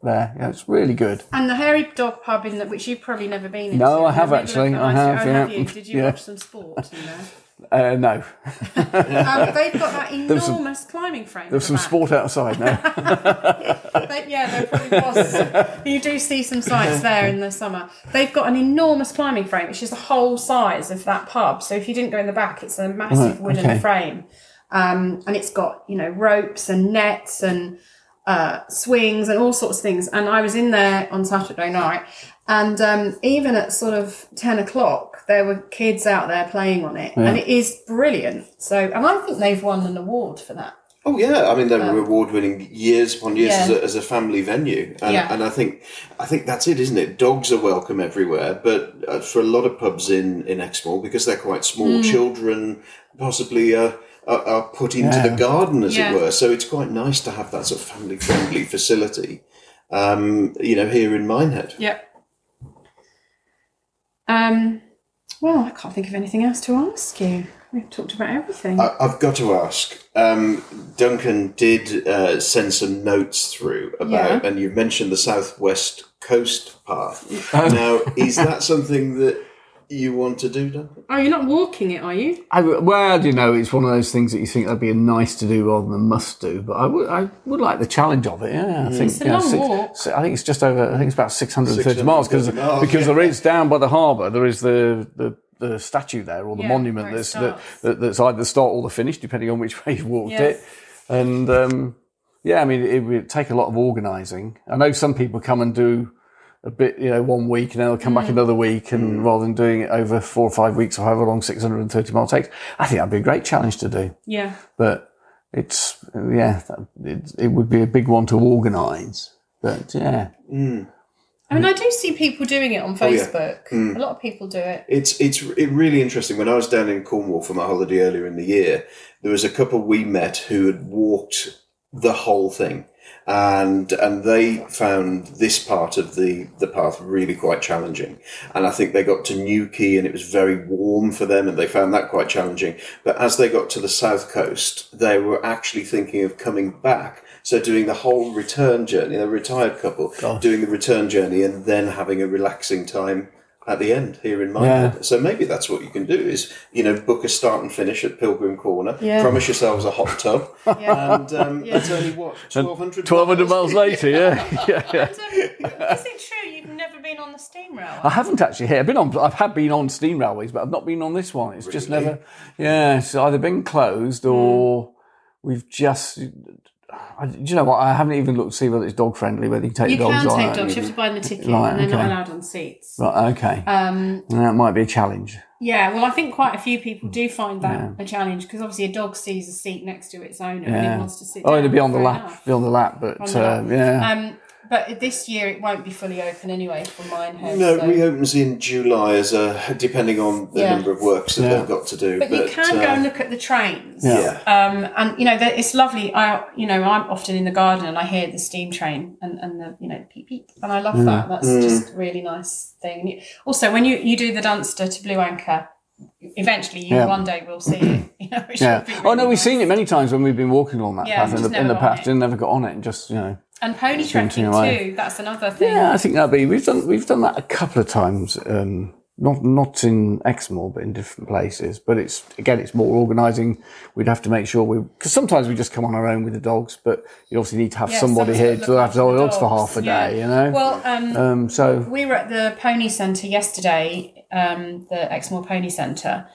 there. Yeah, it's really good. And the Hairy Dog pub in that, which you've probably never been in. No, I have actually. I have, have yeah. you? Did you [laughs] Yeah. watch some sport in there? Uh, no, [laughs] Um, they've got that enormous some- climbing frame. There's some sport outside now. [laughs] They, yeah, there probably was. you do see some sights there in the summer. They've got an enormous climbing frame, which is the whole size of that pub. So if you didn't go in the back, it's a massive Right, wooden okay. frame, um, and it's got you know ropes and nets and uh, swings and all sorts of things. And I was in there on Saturday night, and um, even at sort of ten o'clock, there were kids out there playing on it, and it is brilliant. So, and I think they've won an award for that. Oh yeah, I mean they were award winning years upon years Yeah. as, a, as a family venue, and, Yeah. and I think I think that's it, isn't it? Dogs are welcome everywhere, but uh, for a lot of pubs in in Exmoor because they're quite small, Hmm. children possibly are, are, are put into the garden, as Yeah. it were. So it's quite nice to have that sort of family friendly facility. Um, you know, here in Minehead. Yep. Um, well, I can't think of anything else to ask you. We've talked about everything. I, I've got to ask. Um, Duncan did uh, send some notes through about, Yeah. and you mentioned the Southwest Coast Path. [laughs] now, is that something that you want to do, Duncan? oh, you're not walking it, are you? I, well, you know, it's one of those things that you think that'd be a nice to do rather than must do. But I would, I would like the challenge of it. Yeah, I think It's a you know, long six- walk. si- I think it's just over. I think it's about six hundred and thirty miles because 630 miles, because yeah. there is down by the harbour. There is the the. The statue there, or the Yeah, monument that's that, that, that's either the start or the finish, depending on which [laughs] way you walked Yes. it. And um, yeah, I mean, it would take a lot of organising. I know some people come and do a bit, you know, one week and then they'll come Mm. back another week, and mm. rather than doing it over four or five weeks or however long 630 mile takes, I think that'd be a great challenge to do. Yeah. But it's, yeah, it, it would be a big one to organise. But yeah, mm. I mean, I do see people doing it on Oh, yeah. Facebook. Mm. A lot of people do it. It's it's it really interesting. When I was down in Cornwall for my holiday earlier in the year, there was a couple we met who had walked the whole thing, and and they found this part of the the path really quite challenging. And I think they got to Newquay, and it was very warm for them, and they found that quite challenging. But as they got to the south coast, they were actually thinking of coming back. So doing the whole return journey, a retired couple oh. doing the return journey, and then having a relaxing time at the end here in my Minehead. So maybe that's what you can do is, you know, book a start and finish at Pilgrim Corner, Yeah. promise yourselves a hot tub, [laughs] Yeah. and um, it's only what, 1200 1200 miles later, yeah. yeah, yeah. And, um, is it true you've never been on the steam rail? I haven't actually here. I've been on. I have had been on steam railways, but I've not been on this one. It's just never. Yeah, it's either been closed or we've just. I, do you know what? I haven't even looked to see whether it's dog friendly. Whether you can take You dogs can take dogs. You have to buy them a ticket, Right, and they're not allowed on seats. Right. Okay. Um, that might be a challenge. yeah, well, I think quite a few people do find that a challenge because obviously a dog sees a seat next to its owner and it wants to sit Oh, it'd be on the lap. enough. Be on the lap, but uh, yeah. Um, but this year it won't be fully open anyway for Minehead. No, so. it reopens in July as a depending on the Yeah. number of works that Yeah. they've got to do. But, you can uh, go and look at the trains. yeah. Um, and you know that it's lovely. I, you know, I'm often in the garden and I hear the steam train and, and the you know peep peep, and I love Mm. that. That's just a really nice thing. Also, when you you do the Dunster to Blue Anchor, eventually you Yeah. one day will see it. [laughs] You know, yeah. will be Oh really no, we've nice. seen it many times when we've been walking along that Yeah, path in the, in the past it. and never got on it. And just you know. And pony trekking too. That's another thing. Yeah, I think that'd be. We've done we've done that a couple of times. Um, not not in Exmoor, but in different places. But it's again, it's more organising. We'd have to make sure we because sometimes we just come on our own with the dogs, but you obviously need to have Yeah, somebody here gotta have the the dogs for half a yeah. day. You know. Well, um, um, so we were at the pony centre yesterday, um, the Exmoor Pony Centre,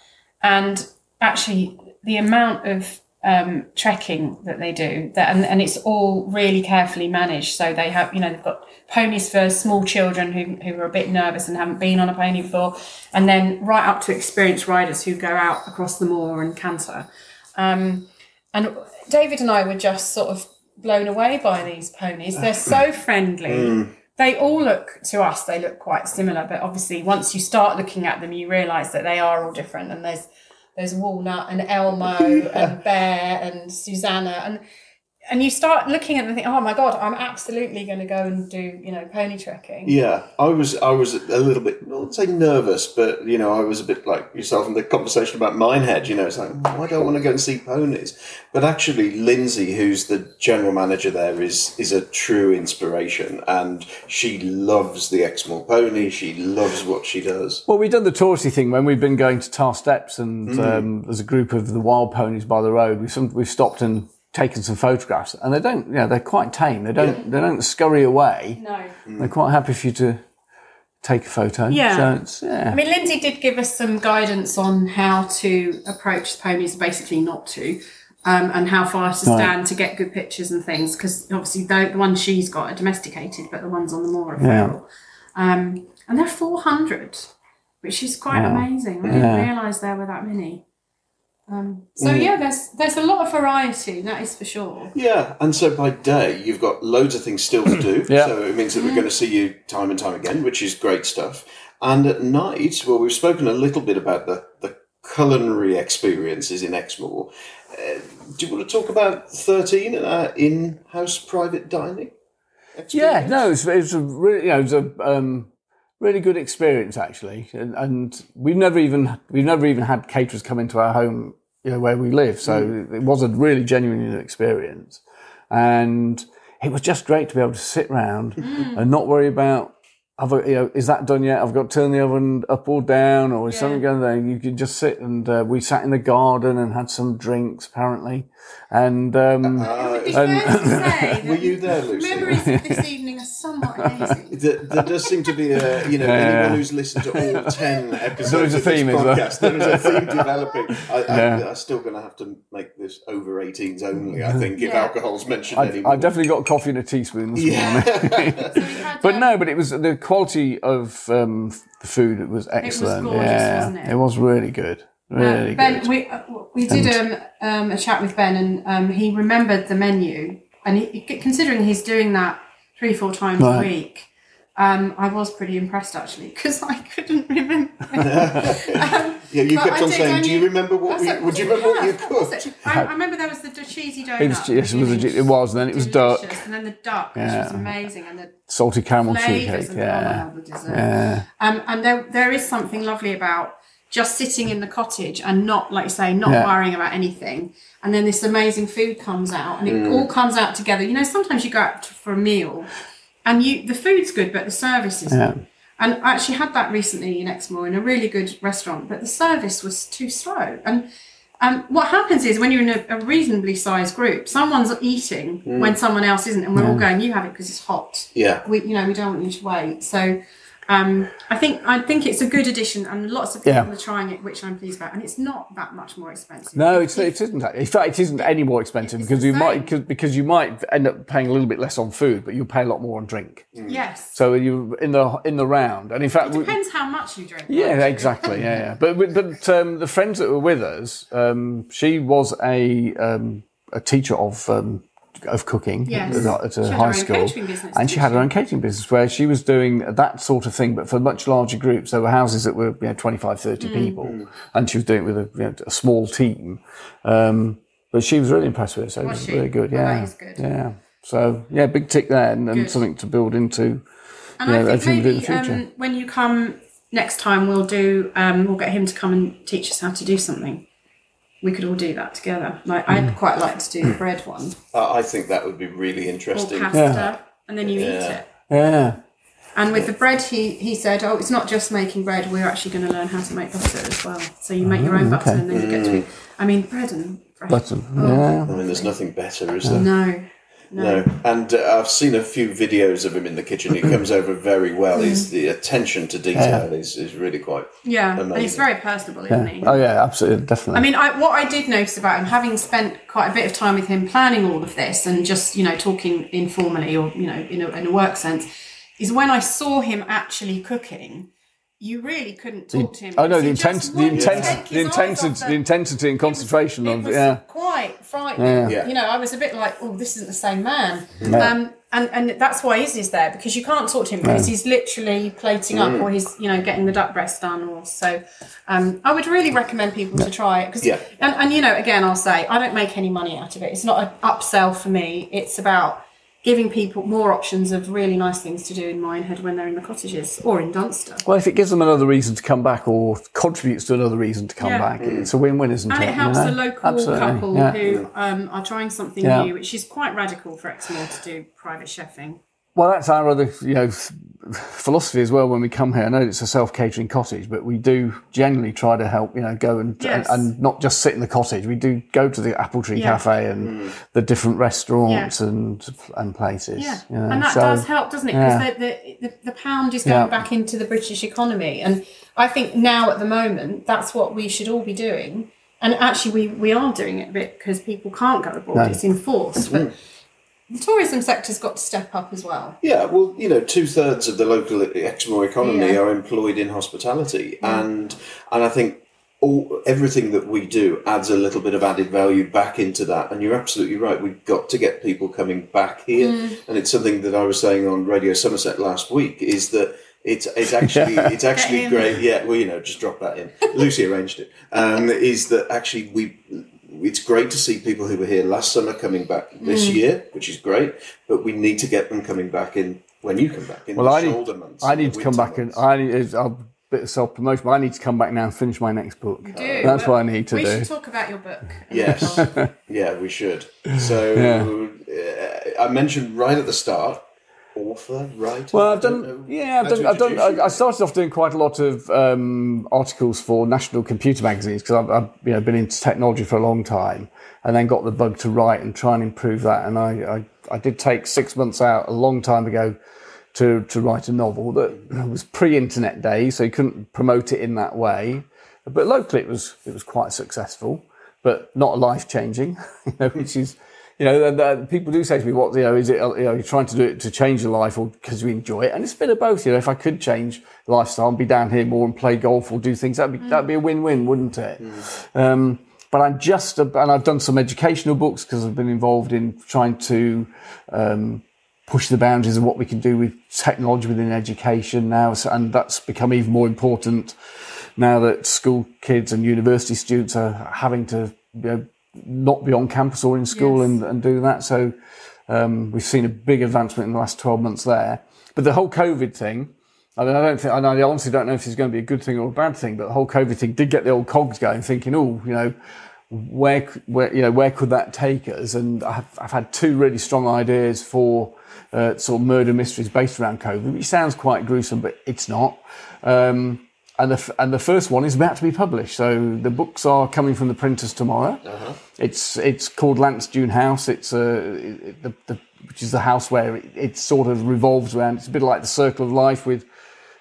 and actually the amount of um, trekking that they do, that, and, and it's all really carefully managed. So they have, you know, they've got ponies for small children who, who are a bit nervous and haven't been on a pony before, and then right up to experienced riders who go out across the moor and canter. Um, and David and I were just sort of blown away by these ponies. They're so [laughs] friendly. They all look to us, they look quite similar, but obviously once you start looking at them, you realise that they are all different. And there's there's Walnut and Elmo [laughs] and Bear and Susanna and and you start looking at them and think, oh my god, I'm absolutely going to go and do you know pony trekking. Yeah, I was I was a little bit, I wouldn't say nervous, but you know, I was a bit like yourself in the conversation about Minehead. You know, it's like, oh, I don't want to go and see ponies. But actually, Lindsay, who's the general manager there, is is a true inspiration, and she loves the Exmoor pony. She loves what she does. Well, we've done the touristy thing when we've been going to Tarr Steps, and Mm. um, there's a group of the wild ponies by the road. We've some, we've stopped and taken some photographs, and they don't, you know, they're quite tame. They don't they don't scurry away. No. They're quite happy for you to take a photo. Yeah. So it's, yeah. I mean, Lindsay did give us some guidance on how to approach the ponies, basically not to, um, and how far to stand to get good pictures and things. Because obviously, the, the ones she's got are domesticated, but the ones on the moor are feral. Um, and they're 400, which is quite amazing. I didn't realise there were that many. Um, so yeah, there's there's a lot of variety. That is for sure. Yeah, and so by day you've got loads of things still to do. [clears throat] Yeah. So it means that we're going to see you time and time again, which is great stuff. And at night, well, we've spoken a little bit about the the culinary experiences in Exmoor. Uh, do you want to talk about thirteen uh, in-house private dining? Yeah, no, it's, it's a really, you know, it's a um, really good experience actually, and, and we've never even we've never even had caterers come into our home, you know, where we live. So mm. it was a really genuine experience, and it was just great to be able to sit round mm. and not worry about. Have I, you know, is that done yet? I've got to turn the oven up or down, or is something going there? You could just sit and uh, we sat in the garden and had some drinks apparently, and um, It's fair to [laughs] say Were you there, Lucy? memories of this evening are somewhat hazy. [laughs] There, there does seem to be a, you know, anyone who's listened to all [laughs] 10 episodes There is a of this theme, is there? podcast, there is a theme developing. I, Yeah. I, I'm still going to have to make this over 18s only, I think, if Yeah. alcohol's mentioned I, anymore. I definitely got coffee in a teaspoon this morning. So had, But um, no, but it was the quality of um, the food was excellent. gorgeous, yeah, wasn't it? was really good. Really Uh, ben, good. we uh, we did um, um, a chat with Ben, and um, he remembered the menu. And he, considering he's doing that three, four times a week, um, I was pretty impressed actually because I couldn't remember. [laughs] um, yeah, you but kept I on did saying, do you remember what we, like, would you did remember what you cooked? I, I remember there was the d- cheesy donut. It was, yes, it was. A, it was, and then it was duck, and then the duck, which Yeah. was amazing, and the salty caramel flavours cheesecake. and Yeah, the yeah, Um, and there, there is something lovely about just sitting in the cottage and not, like you say, not Yeah. worrying about anything. And then this amazing food comes out, and it Mm. all comes out together. You know, sometimes you go out for a meal, and you the food's good, but the service isn't. Yeah. And I actually had that recently in Exmoor in a really good restaurant, but the service was too slow. And um, what happens is when you're in a, a reasonably sized group, someone's eating when someone else isn't, and we're all going, "You have it because it's hot." Yeah. We, you know, we don't want you to wait. So, um, I think I think it's a good addition, and lots of people Yeah. are trying it, which I'm pleased about. And it's not that much more expensive. No, it's, it isn't. In fact, it isn't any more expensive It's because the you might because, because you might end up paying a little bit less on food, but you'll pay a lot more on drink. Yes. So you in the in the round, and in fact, we- Depends how much you drink. yeah, actually. exactly, yeah, yeah. But but- but um, the friends that were with us, um, she was a um, a teacher of. Of cooking Yes. at, a- She a had her high school, business, and she didn't had her own catering business where she was doing that sort of thing, but for much larger groups. There were houses that were you know, 25, 30 Mm. people, and she was doing it with a, you know, a small team. Um, but she was really impressed with it, so it Was was she? really good. Well, Yeah, is good. yeah. So yeah, big tick there, and, and something to build into. And Yeah, I I think maybe in the future. um, when you come next time, we'll do. Um, we'll get him to come and teach us how to do something. We could all do that together. Like Mm. I'd quite like to do the bread one I I think that would be really interesting. or interesting. pasta, and then you eat it. Yeah, And with the bread, he he said, "Oh, it's not just making bread. We're actually going to learn how to make butter as well. So you make your own butter, and then you get to. eat. I mean, bread and bread. but Oh, yeah. I mean, there's nothing better, is there? No, No, and uh, I've seen a few videos of him in the kitchen. He comes over very well. Mm. His the attention to detail is, is really quite. yeah, and he's very personable, isn't he? Oh yeah, absolutely, definitely. I mean, I, what I did notice about him, having spent quite a bit of time with him planning all of this and just, you know, talking informally or, you know, in a, in a work sense, is when I saw him actually cooking, you really couldn't talk to him. oh no, the because he intense, just the wouldn't intense, take the intensity, off the intensity and concentration it of was yeah. quite frightening. Yeah. Yeah. You know, I was a bit like, oh, this isn't the same man. Um, and, and that's why Izzy's there because you can't talk to him because he's literally plating up or he's, you know, getting the duck breast done or so. Um, I would really recommend people to try it because, Yeah. and, and, you know, again, I'll say I don't make any money out of it. It's not an upsell for me. It's about giving people more options of really nice things to do in Minehead when they're in the cottages or in Dunster. Well, if it gives them another reason to come back or contributes to another reason to come Yeah. back, it's a win-win, isn't And it? it helps you know? the local Absolutely, couple yeah. who um, are trying something Yeah. new, which is quite radical for Exmoor to do private chefing. Well, that's our other, you know, philosophy as well. When we come here, I know it's a self-catering cottage, but we do generally try to help, you know, go and Yes. and, and not just sit in the cottage. We do go to the Apple Tree Yeah. Cafe and mm. the different restaurants Yeah. and and places. Yeah, you know, and that so- does help, doesn't it? Because yeah. the, the, the, the pound is going Yeah. back into the British economy. And I think now at the moment, that's what we should all be doing. And actually, we, we are doing it a bit because people can't go abroad. No. It's enforced. But mm. The tourism sector's got to step up as well. Yeah, well, you know, two thirds of the local Exmoor economy Yeah. are employed in hospitality, and and I think all everything that we do adds a little bit of added value back into that. And you're absolutely right. We've got to get people coming back here, Mm. and it's something that I was saying on Radio Somerset last week. Is that it's it's actually [laughs] it's actually great. Yeah, well, you know, just drop that in. Lucy arranged it. Um, is that actually we it's great to see people who were here last summer coming back this Mm. year, which is great. But we need to get them coming back in when you come back in Well, the I need, shoulder months. I need to come winter back and. I need a bit of self promotion. But I need to come back now and finish my next book. Do. That's what I need to we do. We should talk about your book. Yes, [laughs] yeah, we should. So uh, I mentioned right at the start, author, writer. Well, I I've done. know Yeah, I've done. I've done. I, I started off doing quite a lot of um, articles for national computer magazines because I've, I've you know been into technology for a long time, and then got the bug to write and try and improve that. And I, I, I did take six months out a long time ago to to write a novel that was pre-internet days, so you couldn't promote it in that way. But locally, it was it was quite successful, but not life changing, [laughs] you know, which is. You know, and, uh, people do say to me, "What you know? Is it? uh, You know, you're trying to do it to change your life, or because you enjoy it?" And it's a bit of both. You know, if I could change lifestyle and be down here more and play golf or do things, that'd be that'd be a win-win, wouldn't it? Um, but I'm just, a, and I've done some educational books because I've been involved in trying to um, push the boundaries of what we can do with technology within education now, so, and that's become even more important now that school kids and university students are having to you know, not be on campus or in school Yes. and, and do that. So um, we've seen a big advancement in the last 12 months there. But the whole COVID thing, I mean, I don't think, I honestly don't know if it's going to be a good thing or a bad thing, but the whole COVID thing did get the old cogs going, thinking, oh, you know, where where you know where could that take us? And I've, I've had two really strong ideas for uh, sort of murder mysteries based around COVID, which sounds quite gruesome, but it's not. Um, and the f- and the first one is about to be published. So the books are coming from the printers tomorrow. It's it's called Lansdowne House. It's uh, it- the, the which is the house where it, it sort of revolves around. It's a bit like the circle of life with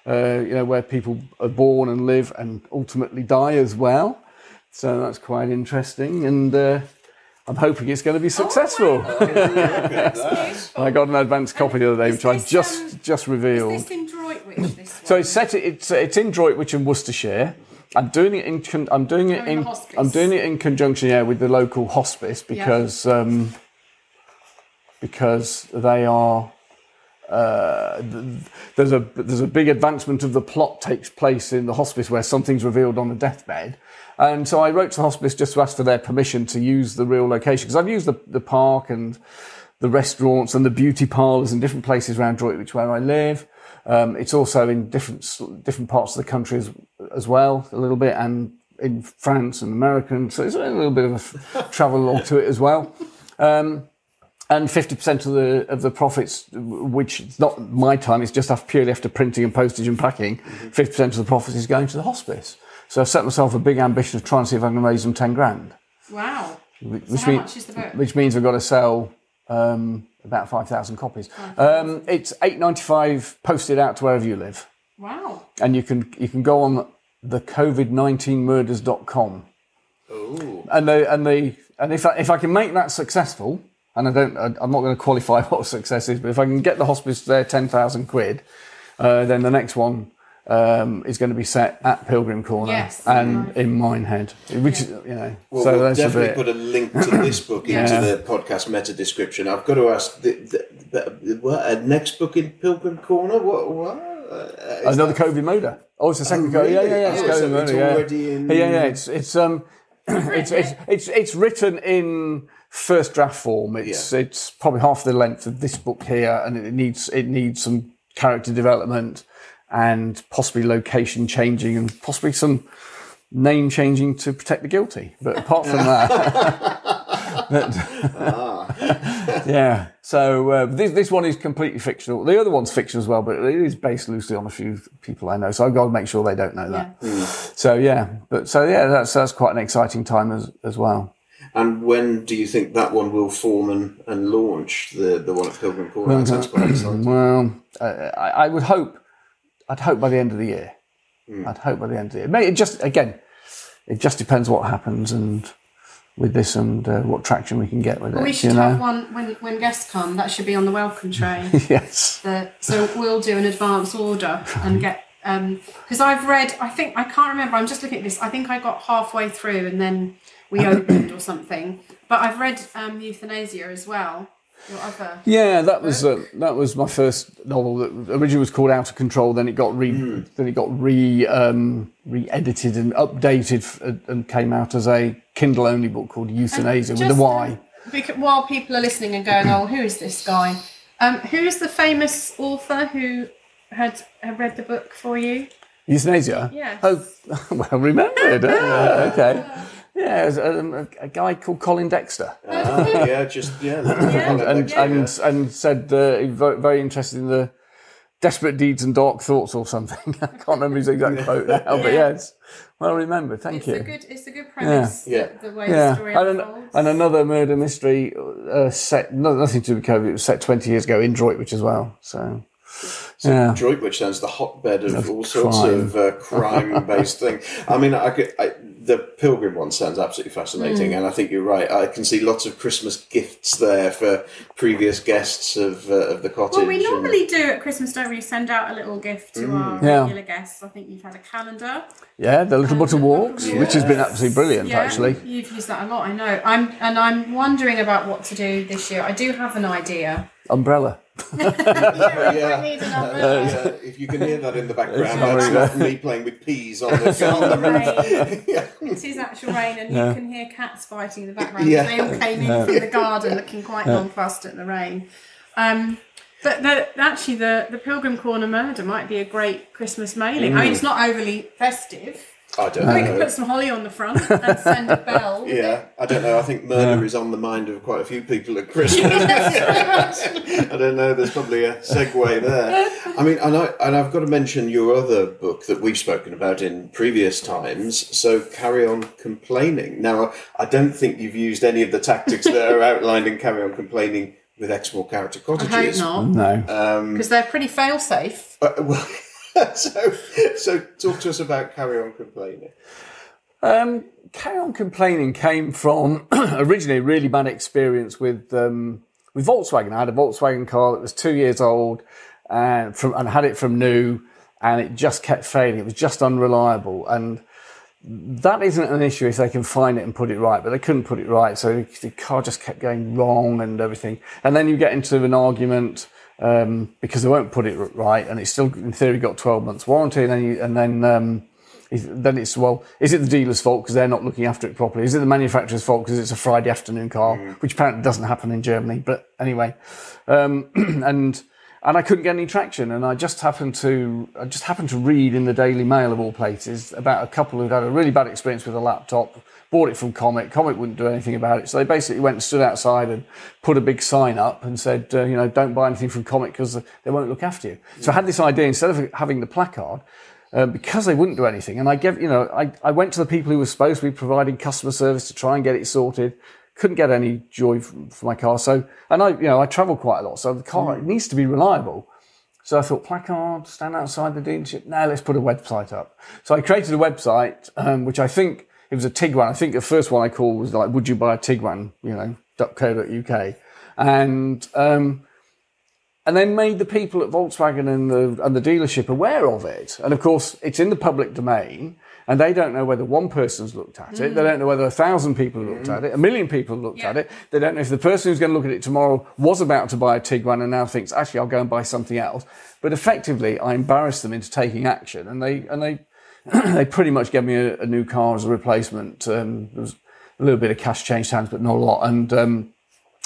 uh, you know where people are born and live and ultimately die as well. So that's quite interesting, and uh, I'm hoping it's going to be successful. [laughs] [laughs] I got an advance copy the other day, which I just um, just revealed. Is this in Droitwich? This one? So it's set. It's it's in Droitwich in Worcestershire. I'm doing it in. Con, I'm doing it Oh, in the hospice. I'm doing it in conjunction, yeah, with the local hospice because um, because they are. Uh, th- there's a there's a big advancement of the plot takes place in the hospice where something's revealed on the deathbed, and so I wrote to the hospice just to ask for their permission to use the real location because I've used the the park and the restaurants and the beauty parlours in different places around Droitwich where I live. Um, it's also in different different parts of the country as, as well, a little bit, and in France and America. And so there's a little bit of a [laughs] travel along to it as well. Um, and 50% of the of the profits, which is not my time, it's just after, purely after printing and postage and packing, 50% of the profits is going to the hospice. So I've set myself a big ambition of trying to see if I can raise them 10 grand. wow. Which, So how mean- much is the book? which means I've got to sell um, about 5,000 copies. Um, it's 8.95 posted out to wherever you live. Wow. And you can you can go on the covid19murders.com. Oh, And they and they and if I, if I can make that successful, and I don't, I, I'm not going to qualify [laughs] what success is, but if I can get the hospice there ten thousand quid, uh, then the next one um, is going to be set at Pilgrim Corner Yes. and Right. in Minehead, which is you know. well, so we'll that's a definitely bit. put a link to [coughs] this book into Yeah. the podcast meta description. I've got to ask, the, the, the, what, a next book in Pilgrim Corner? What? what? Uh, is Another that- COVID murder. Oh, it's the second Oh, COVID. Yeah, yeah, yeah. It's Oh, COVID so murder. it's yeah. already in- Yeah, yeah. It's it's um, it's, [coughs] it's it's it's written in first draft form. It's Yeah. it's probably half the length of this book here, and it needs it needs some character development and possibly location changing and possibly some name changing to protect the guilty. But apart from that, [laughs] but- [laughs] yeah. So uh, this this one is completely fictional. The other one's fictional as well, but it is based loosely on a few people I know. So I've got to make sure they don't know that. Yeah. So yeah, but so yeah, that's that's quite an exciting time as as well. And when do you think that one will form and, and launch the, the one at Pilgrim Corner? That sounds quite [clears throat] exciting. Well, uh, I, I would hope, I'd hope by the end of the year. Hmm. I'd hope by the end of the year. Maybe it just again, it just depends what happens and with this and uh, what traction we can get with it. We should you know? have one when, when guests come. That should be on the welcome [laughs] tray. yes. The- so we'll do an advance order and get because I've read. I think I can't remember. I'm just looking at this. I think I got halfway through and then we [coughs] opened or something. But I've read um, euthanasia as well. Your other. Yeah, that was uh, that was my first novel. That originally was called Out of Control. Then it got re then it got re um, re-edited and updated f- and came out as a Kindle only book called Euthanasia with a Y. Because, while people are listening and going, "Oh, who is this guy?" Um, who is the famous author who had, had read the book for you? Euthanasia. Yes. Oh, [laughs] well remembered. uh, okay. [laughs] Yeah, it was, um, a, a guy called Colin Dexter, Ah, yeah, just yeah. [laughs] and and, Yeah. and, and said uh, he was very, very interested in the desperate deeds and dark thoughts or something. [laughs] I can't remember his exact quote now, but Yeah. yes, well remembered. Thank It's you. a good. It's a good premise. Yeah. The, the way the story and, an, unfolds. and another murder mystery uh, set, no, nothing to do with COVID, it was set 20 years ago in Droitwich as well. So, yeah. Droitwich sounds the hotbed of, all sorts crime. of uh, crime-based thing. I mean, I could, I, the Pilgrim one sounds absolutely fascinating, Hmm. and I think you're right. I can see lots of Christmas gifts there for previous guests of uh, of the cottage. Well, we and- normally do at Christmas, don't we? Send out a little gift to our Yeah. regular guests. I think you've had a calendar. Yeah, the Little Butter Walks, Little which has been absolutely brilliant, Yeah, actually. you've used that a lot. I know. I'm and I'm wondering about what to do this year. I do have an idea. Umbrella. [laughs] yeah. I need an umbrella. Yeah, if you can hear that in the background, sorry, that's not me playing with peas on the, on the roof. yeah. It's his actual rain, and Yeah. you can hear cats fighting in the background. Yeah. They all came in from the garden looking quite nonplussed at the rain. Um, but the, actually, the, the Pilgrim Corner murder might be a great Christmas mailing. I mean, it's not overly festive, I don't We could know. put some holly on the front and send a bell. Yeah, I don't know. I think murder is on the mind of quite a few people at Christmas. [laughs] I don't know. There's probably a segue there. I mean, and, I, and I've got to mention your other book that we've spoken about in previous times. So carry on complaining. Now, I don't think you've used any of the tactics that are outlined in Carry On Complaining with Exmoor Character cottages. I hope Cottages. not, No. because they're pretty fail safe. Uh, well, [laughs] [laughs] so, so talk to us about Carry On Complaining. Um, Carry on complaining came from [clears throat] originally a really bad experience with um, with Volkswagen. I had a Volkswagen car that was two years old, and from and had it from new, and it just kept failing. It was just unreliable, and that isn't an issue if they can find it and put it right. But they couldn't put it right, so the car just kept going wrong and everything. And then you get into an argument. Um, because they won't put it right, and it's still in theory got twelve months warranty, and then you, and then um, then it's well, is it the dealer's fault because they're not looking after it properly? Is it the manufacturer's fault because it's a Friday afternoon car, which apparently doesn't happen in Germany? But anyway, um, [clears throat] and and I couldn't get any traction, and I just happened to I just happened to read in the Daily Mail of all places about a couple who'd had a really bad experience with a laptop. Bought it from Comet. Comet wouldn't do anything about it, so they basically went and stood outside and put a big sign up and said, uh, you know, don't buy anything from Comet because they won't look after you. So I had this idea instead of having the placard, uh, because they wouldn't do anything. And I gave, you know, I, I went to the people who were supposed to be providing customer service to try and get it sorted. Couldn't get any joy from, from my car. So, and I, you know, I travel quite a lot. So the car it needs to be reliable. So I thought, placard, stand outside the dealership. Now let's put a website up. So I created a website, um, which I think it was a Tiguan. I think the first one I called was like, would you buy a Tiguan? You know, .co.uk. And, um, and then made the people at Volkswagen and the and the dealership aware of it. And of course, it's in the public domain, and they don't know whether one person's looked at it. They don't know whether a thousand people looked at it, a million people looked Yeah. at it. They don't know if the person who's going to look at it tomorrow was about to buy a Tiguan and now thinks, actually, I'll go and buy something else. But effectively, I embarrassed them into taking action, and they and they [clears throat] they pretty much gave me a, a new car as a replacement. Um, there was a little bit of cash changed hands, but not a lot, and. Um,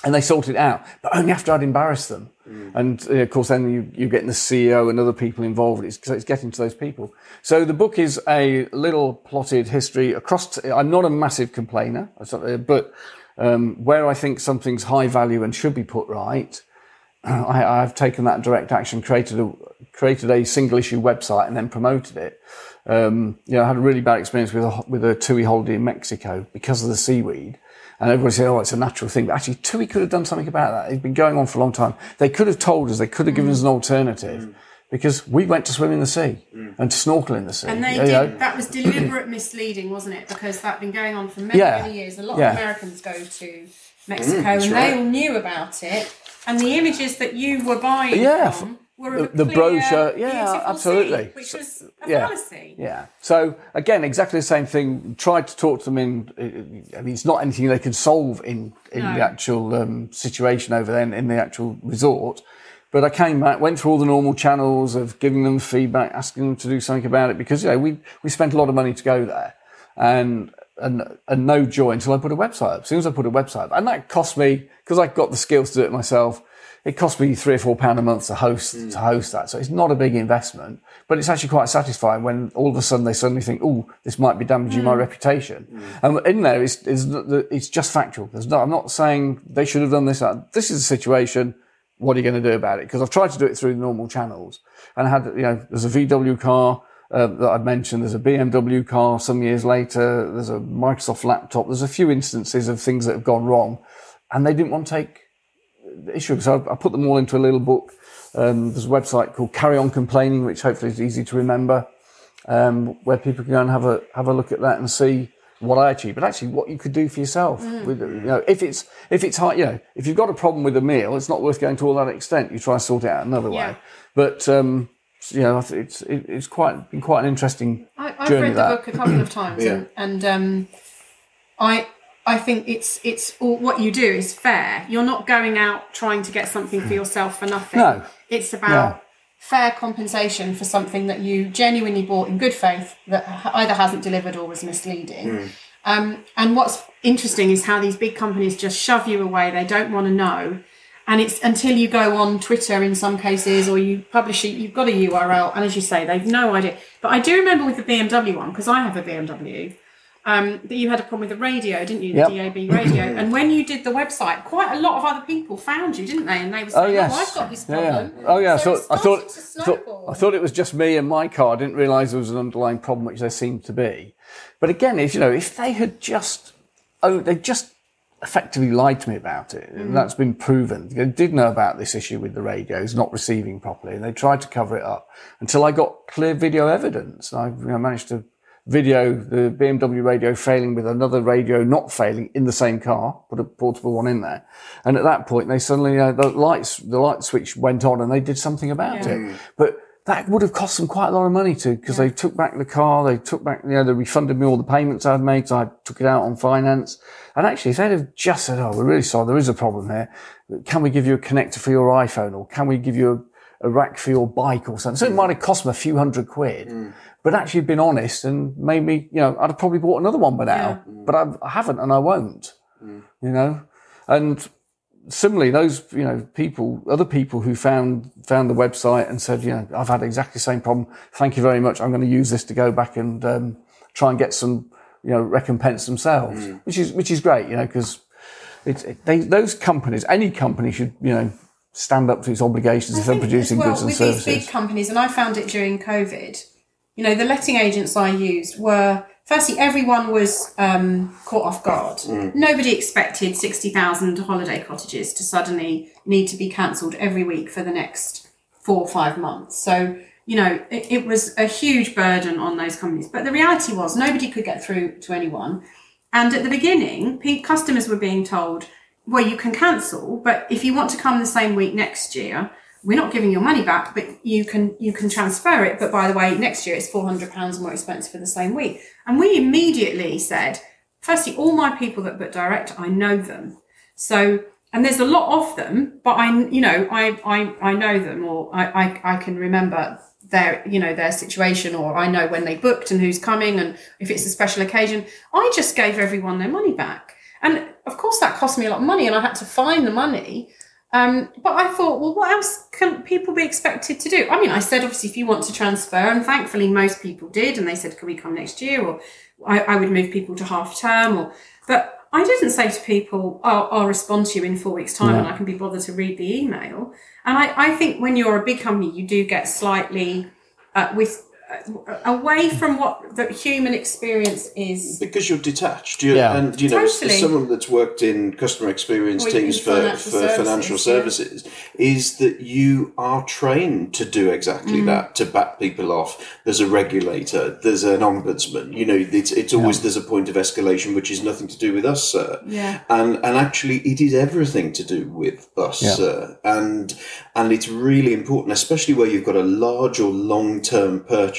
and they sorted it out, but only after I'd embarrassed them. And uh, of course, then you, you're getting the CEO and other people involved. It's, it's getting to those people. So the book is a little plotted history across. i I'm not a massive complainer, uh, but um, where I think something's high value and should be put right, [clears throat] I, I've taken that direct action, created a created a single issue website, and then promoted it. Um, you know, I had a really bad experience with a with a TUI holiday in Mexico because of the seaweed. And everybody said, oh, it's a natural thing. But actually, TUI could have done something about that. It's been going on for a long time. They could have told us, they could have given us an alternative mm. because we went to swim in the sea mm. and to snorkel in the sea. And they You did. know, That was deliberate misleading, wasn't it? Because that'd been going on for many, Yeah. many years. A lot Yeah. of Americans go to mm, Mexico, that's and right. they all knew about it. And the images that you were buying Yeah, from were the- the clear, brochure- yeah, absolutely. sea, which was a yeah. fallacy. Yeah. So again, exactly the same thing. Tried to talk to them in. I mean, it's not anything they could solve in in No. the actual um, situation over there in, in the actual resort. But I came back, went through all the normal channels of giving them feedback, asking them to do something about it because you know we we spent a lot of money to go there, and and and no joy until I put a website up. As soon as I put a website up, and that cost me because I got the skills to do it myself. It cost me three or four pound a month to host to host that, so it's not a big investment, but it's actually quite satisfying when all of a sudden they suddenly think, "Oh, this might be damaging my reputation." And in there, it's, it's it's just factual. I'm not saying they should have done this. uh, This is a situation. What are you going to do about it? Because I've tried to do it through the normal channels, and I had you know, there's a VW car uh, that I'd mentioned. There's a BMW car some years later. There's a Microsoft laptop. There's a few instances of things that have gone wrong, and they didn't want to take issue. because I, I put them all into a little book. Um, there's a website called Carry On Complaining, which hopefully is easy to remember, um, where people can go and have a have a look at that and see what I achieved, but actually what you could do for yourself. With you know, if it's if it's hard, you know, if you've got a problem with a meal, it's not worth going to all that extent. You try and sort it out another Yeah. way. But um, you know, it's it, it's quite been quite an interesting I, I've journey. read the that book a couple of times, [coughs] Yeah. and, and um, I I think it's it's all, what you do is fair. You're not going out trying to get something for yourself for nothing. No. it's about No. fair compensation for something that you genuinely bought in good faith that either hasn't delivered or was misleading. Um, and what's interesting is how these big companies just shove you away. They don't want to know. And it's until you go on Twitter in some cases, or you publish it, you've got a URL, and as you say, they've no idea. But I do remember with the BMW one because I have a BMW. Um, that you had a problem with the radio, didn't you? The Yep. DAB radio. [clears throat] and when you did the website, quite a lot of other people found you, didn't they? And they were saying, "Oh, yes. I've got this Yeah, yeah. problem." Oh yeah. So thought I thought, thought. I thought it was just me and my car. I didn't realise there was an underlying problem, which there seemed to be. But again, if you know, if they had just oh, they just effectively lied to me about it, Mm. and that's been proven. They did know about this issue with the radios not receiving properly, and they tried to cover it up until I got clear video evidence. I you know, managed to video the BMW radio failing with another radio not failing in the same car, put a portable one in there. And at that point, they suddenly, uh, the lights, the light switch went on and they did something about Yeah. it. But that would have cost them quite a lot of money to, because they took back the car, they took back, you know, they refunded me all the payments I'd made, so I took it out on finance. And actually, if they'd have just said, oh, we're really sorry, there is a problem here. Can we give you a connector for your iPhone or can we give you a, a rack for your bike or something? So it might have cost them a few hundred quid, but actually been honest and made me, you know, I'd have probably bought another one by now, but I've, I haven't and I won't, you know, and similarly, those you know people, other people who found found the website and said, you know, I've had exactly the same problem. Thank you very much. I'm going to use this to go back and um, try and get some, you know, recompense themselves, which is which is great, you know, because it's it, those companies, any company should you know stand up to its obligations if they're producing as well, goods and with services. these big companies, and I found it during COVID. You know, the letting agents I used were firstly everyone was um, caught off guard. Nobody expected sixty thousand holiday cottages to suddenly need to be cancelled every week for the next four or five months. So you know, it, it was a huge burden on those companies. But the reality was nobody could get through to anyone. And at the beginning, customers were being told, well, you can cancel, but if you want to come the same week next year, we're not giving your money back, but you can you can transfer it. But by the way, next year it's four hundred pounds more expensive for the same week. And we immediately said, firstly, all my people that book direct, I know them. So and there's a lot of them, but I you know I I, I know them or I, I I can remember their you know their situation or I know when they booked and who's coming and if it's a special occasion. I just gave everyone their money back. And of course that cost me a lot of money and I had to find the money. Um, but I thought, well, what else can people be expected to do? I mean, I said, obviously, if you want to transfer, and thankfully most people did, and they said, can we come next year? Or I, I would move people to half term. Or, but I didn't say to people, I'll, I'll respond to you in four weeks' time and I can be bothered to read the email. And I, I think when you're a big company, you do get slightly uh, with away from what the human experience is. because you're detached. you Yeah. and you know, as- Totally. as someone that's worked in customer experience Or teams for, financial for financial services, services, is that you are trained to do exactly Mm. that to back people off. There's a regulator, there's an ombudsman. You know, it's it's always there's a point of escalation which is nothing to do with us, sir. Yeah. and and actually it is everything to do with us Yeah. sir. and and it's really important especially where you've got a large or long term purchase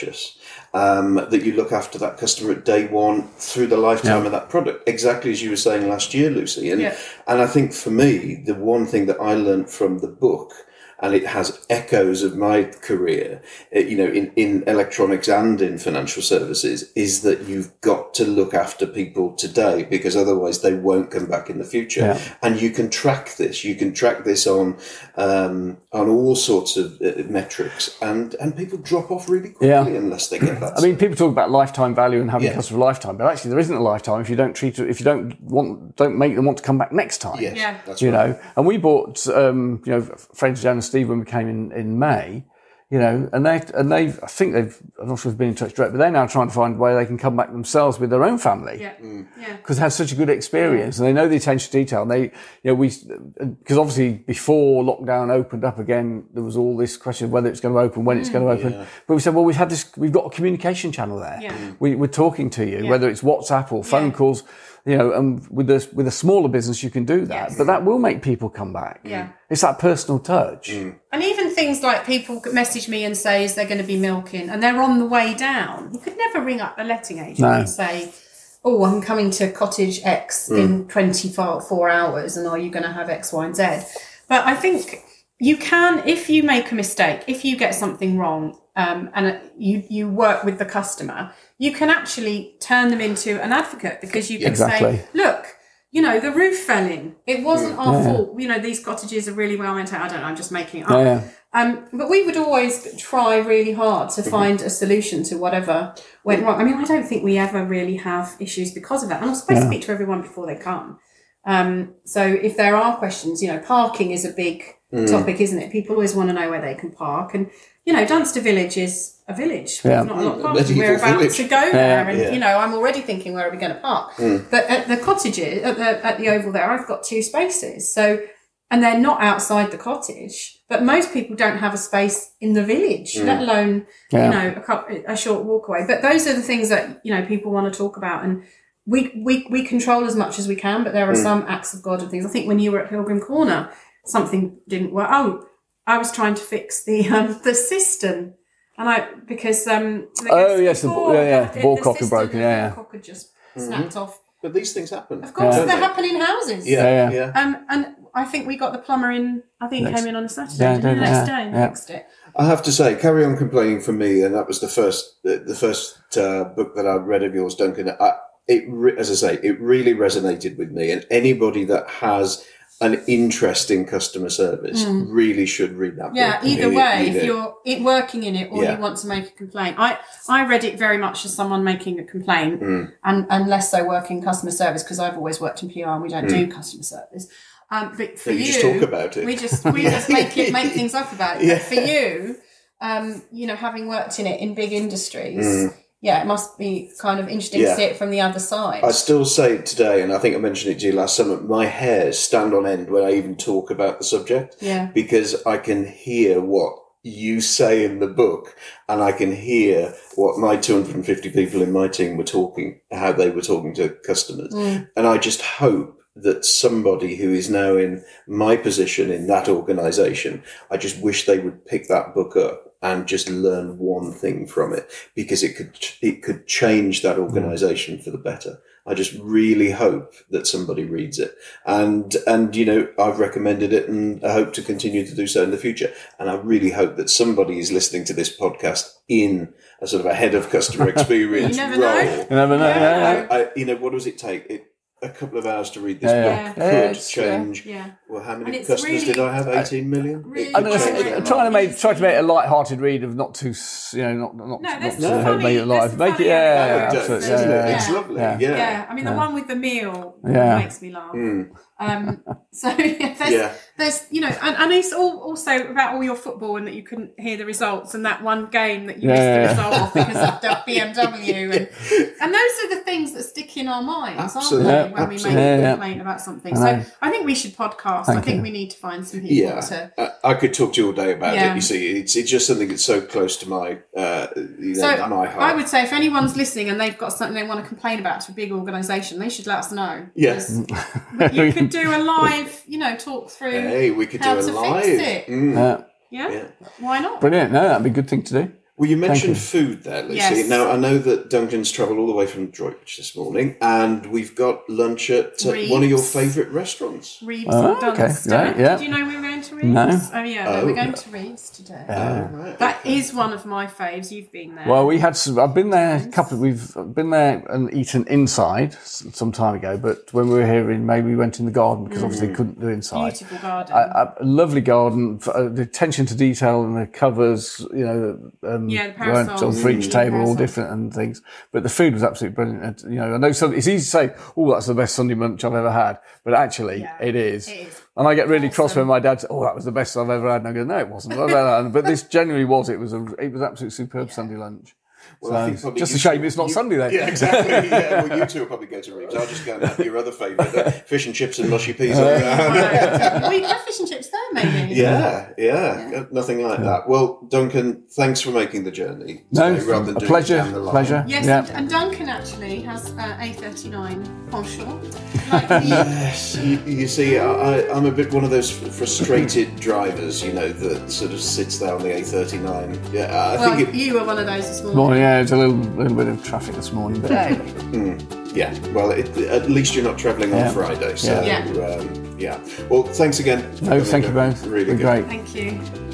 um, that you look after that customer at day one through the lifetime of that product. Exactly as you were saying last year lucy. And Yeah. and i think for me the one thing that i learned from the book and it has echoes of my career, you know, in, in electronics and in financial services, is that you've got to look after people today because otherwise they won't come back in the future. Yeah. And you can track this. You can track this on um, on all sorts of uh, metrics, and and people drop off really quickly Yeah. unless they get that. I mean, people talk about lifetime value and having Yeah. customer lifetime, but actually there isn't a lifetime if you don't treat it, if you don't want, don't make them want to come back next time. yes, Yeah. that's you right. know. And we bought, um, you know, friends Jan and Steve when we came in in May, you know, and they and they, I think they've, I'm not sure if they've been in touch direct, but they're now trying to find a way they can come back themselves with their own family Yeah. Yeah. because they had such a good experience and they know the attention to detail. And they, you know, we, because obviously before lockdown opened up again, there was all this question of whether it's going to open, when it's going to open. But we said, well, we've had this, we've got a communication channel there. Yeah. Mm. We, we're talking to you, whether it's WhatsApp or phone calls, you know, and with a, with a smaller business, you can do that. Yes. But that will make people come back. Yeah. It's that personal touch. Mm. And even things like people could message me and say, is there going to be milking? And they're on the way down. You could never ring up a letting agent No. and say, oh, I'm coming to cottage X mm. in 24 hours and are you going to have X, Y, and Z? But I think you can, if you make a mistake, if you get something wrong um, and uh, you, you work with the customer, you can actually turn them into an advocate because you can Exactly. say, look, you know, the roof fell in. It wasn't Mm. our fault. You know, these cottages are really well maintained. I don't know. I'm just making it up. Yeah, yeah. Um, but we would always try really hard to find a solution to whatever went wrong. I mean, I don't think we ever really have issues because of that. And I'm supposed to speak to everyone before they come. Um, so if there are questions, you know, parking is a big Mm. topic, isn't it? People always want to know where they can park. And, you know, Dunster Village is a village. Yeah. There's not a lot of Mm, parking. We're about village. to go there. And, Yeah. you know, I'm already thinking, where are we going to park? Mm. But at the cottages, at the, at the Oval there, I've got two spaces. So, and they're not outside the cottage. But most people don't have a space in the village, mm. let alone Yeah. you know a, couple, a short walk away. But those are the things that you know people want to talk about, and we we we control as much as we can. But there are mm. some acts of God and things. I think when you were at Pilgrim Corner, something didn't work. Oh, I was trying to fix the um, the cistern. And I because um Oh, yes, the before, ball- yeah, yeah, the ball cock had cistern, broken, the yeah, yeah. ball cock had just snapped off. But these things happen. Of course, Yeah. they happen in houses. Yeah, Yeah, yeah. yeah. Um, and I think we got the plumber in. I think he Next- came in on a Saturday. Yeah, didn't he? the yeah, next day, yeah. fixed it. I have to say, carry on complaining for me, and that was the first the, the first uh, book that I read of yours, Duncan. I, it, re- as I say, it really resonated with me, and anybody that has an interesting customer service really should read that. Hmm. Yeah, book. either way, you if know. you're it, working in it or Yeah. you want to make a complaint. I, I read it very much as someone making a complaint Mm. and, and less so working customer service because I've always worked in PR and we don't do customer service. Um, but for Mm. you you, just talk about it. we just we just make it make [laughs] things up about it. Yeah. But for you, um, you know, having worked in it in big industries, Mm. Yeah, it must be kind of interesting Yeah. to see it from the other side. I still say it today, and I think I mentioned it to you last summer. My hairs stand on end when I even talk about the subject yeah. because I can hear what you say in the book, and I can hear what my 250 people in my team were talking, how they were talking to customers. Mm. And I just hope that somebody who is now in my position in that organization, I just wish they would pick that book up and just learn one thing from it because it could, it could change that organization for the better. I just really hope that somebody reads it. And, and, you know, I've recommended it and I hope to continue to do so in the future. And I really hope that somebody is listening to this podcast in a sort of a head of customer [laughs] experience You never role. know. You never know. Yeah, yeah. I, you know, what does it take? It, a couple of hours to read this Yeah, book yeah. could Yeah, change. Yeah. Well, how many customers really- did I have? 18 million? really It I could don't know, change Right. that I'm trying to make try to make a light-hearted read of not too you know not not No, not there's to some make it live. there's Make it yeah, funny yeah, It does, yeah, yeah, It's lovely. Yeah. Yeah. Yeah, I mean the one with the meal Yeah. makes me laugh. Mm. Um, so [laughs] yeah, there's, Yeah. There's you know, and, and it's all also about all your football and that you couldn't hear the results and that one game that you missed Yeah. the result of because of BMW [laughs] and and those are the things that stick in our minds, Absolutely. aren't they? When Absolutely. we make Yeah, a yeah. complaint about something. I know. So I think we should podcast. Thank I think you. we need to find some people Yeah, to. I, I could talk to you all day about Yeah. it. You see, it's it's just something that's so close to my uh, you know, So my heart. I would say if anyone's listening and they've got something they want to complain about to a big organisation, they should let us know. Yes. Because you [laughs] could do a live, you know, talk through. Hey, we could How do a to fix live. it. Mm. Yeah. Yeah? Yeah. Why not? Brilliant. No, that'd be a good thing to do. Well, you mentioned you. food there, Lucy. Yes. Now, I know that Duncan's travelled all the way from Droitwich this morning, and we've got lunch at uh, one of your favourite restaurants. Reeves Oh, and okay. Right, yeah. Did you know we were going to Reeves? No. Oh yeah, Oh. we're going to Reeves today. Yeah. Oh, right. That is one of my faves. You've been there. Well, we had some. I've been there a couple. We've been there and eaten inside s- some time ago. But when we were here in May, we went in the garden because obviously couldn't do inside. Beautiful garden. A, a a lovely garden, f- uh, the attention to detail and the covers, you know, um, Yeah, the weren't parasols. on for each Mm. table, all different and things. But the food was absolutely brilliant. And, you know, I know some, it's easy to say, "Oh, that's the best Sunday lunch I've ever had," but actually, Yeah, it is. it is. And I get really cross um, when my dad says, "Oh, that was the best I've ever had," and I go, "No, it wasn't." But this genuinely was. It was a, it was absolutely superb Sunday lunch. Well, I So, think just a shame two- it's not you- Sunday then. Yeah, exactly. [laughs] Yeah, well, you two will probably go to Reeves. I'll just go and have your other favourite, the fish and chips and mushy peas. on that. well, you could have fish and chips there, maybe. Yeah, yeah, nothing like that. Well, Duncan, thanks for making the journey. No, today, rather than a pleasure, the line. pleasure. Yes, Yeah. and, and Duncan actually has uh, A39 penchant. Like Yes, you, you see, I, I, I'm a bit one of those frustrated drivers, you know, that sort of sits there on the A39. Yeah, I well, think it. you were one of those this morning. Morning, yeah, it's a little, little bit of traffic this morning, but hey, Yeah, well, it, at least you're not travelling on Yeah. Friday, so Yeah. Um, yeah. Well, thanks again. no, thank you both. Really Been good. great. Thank you.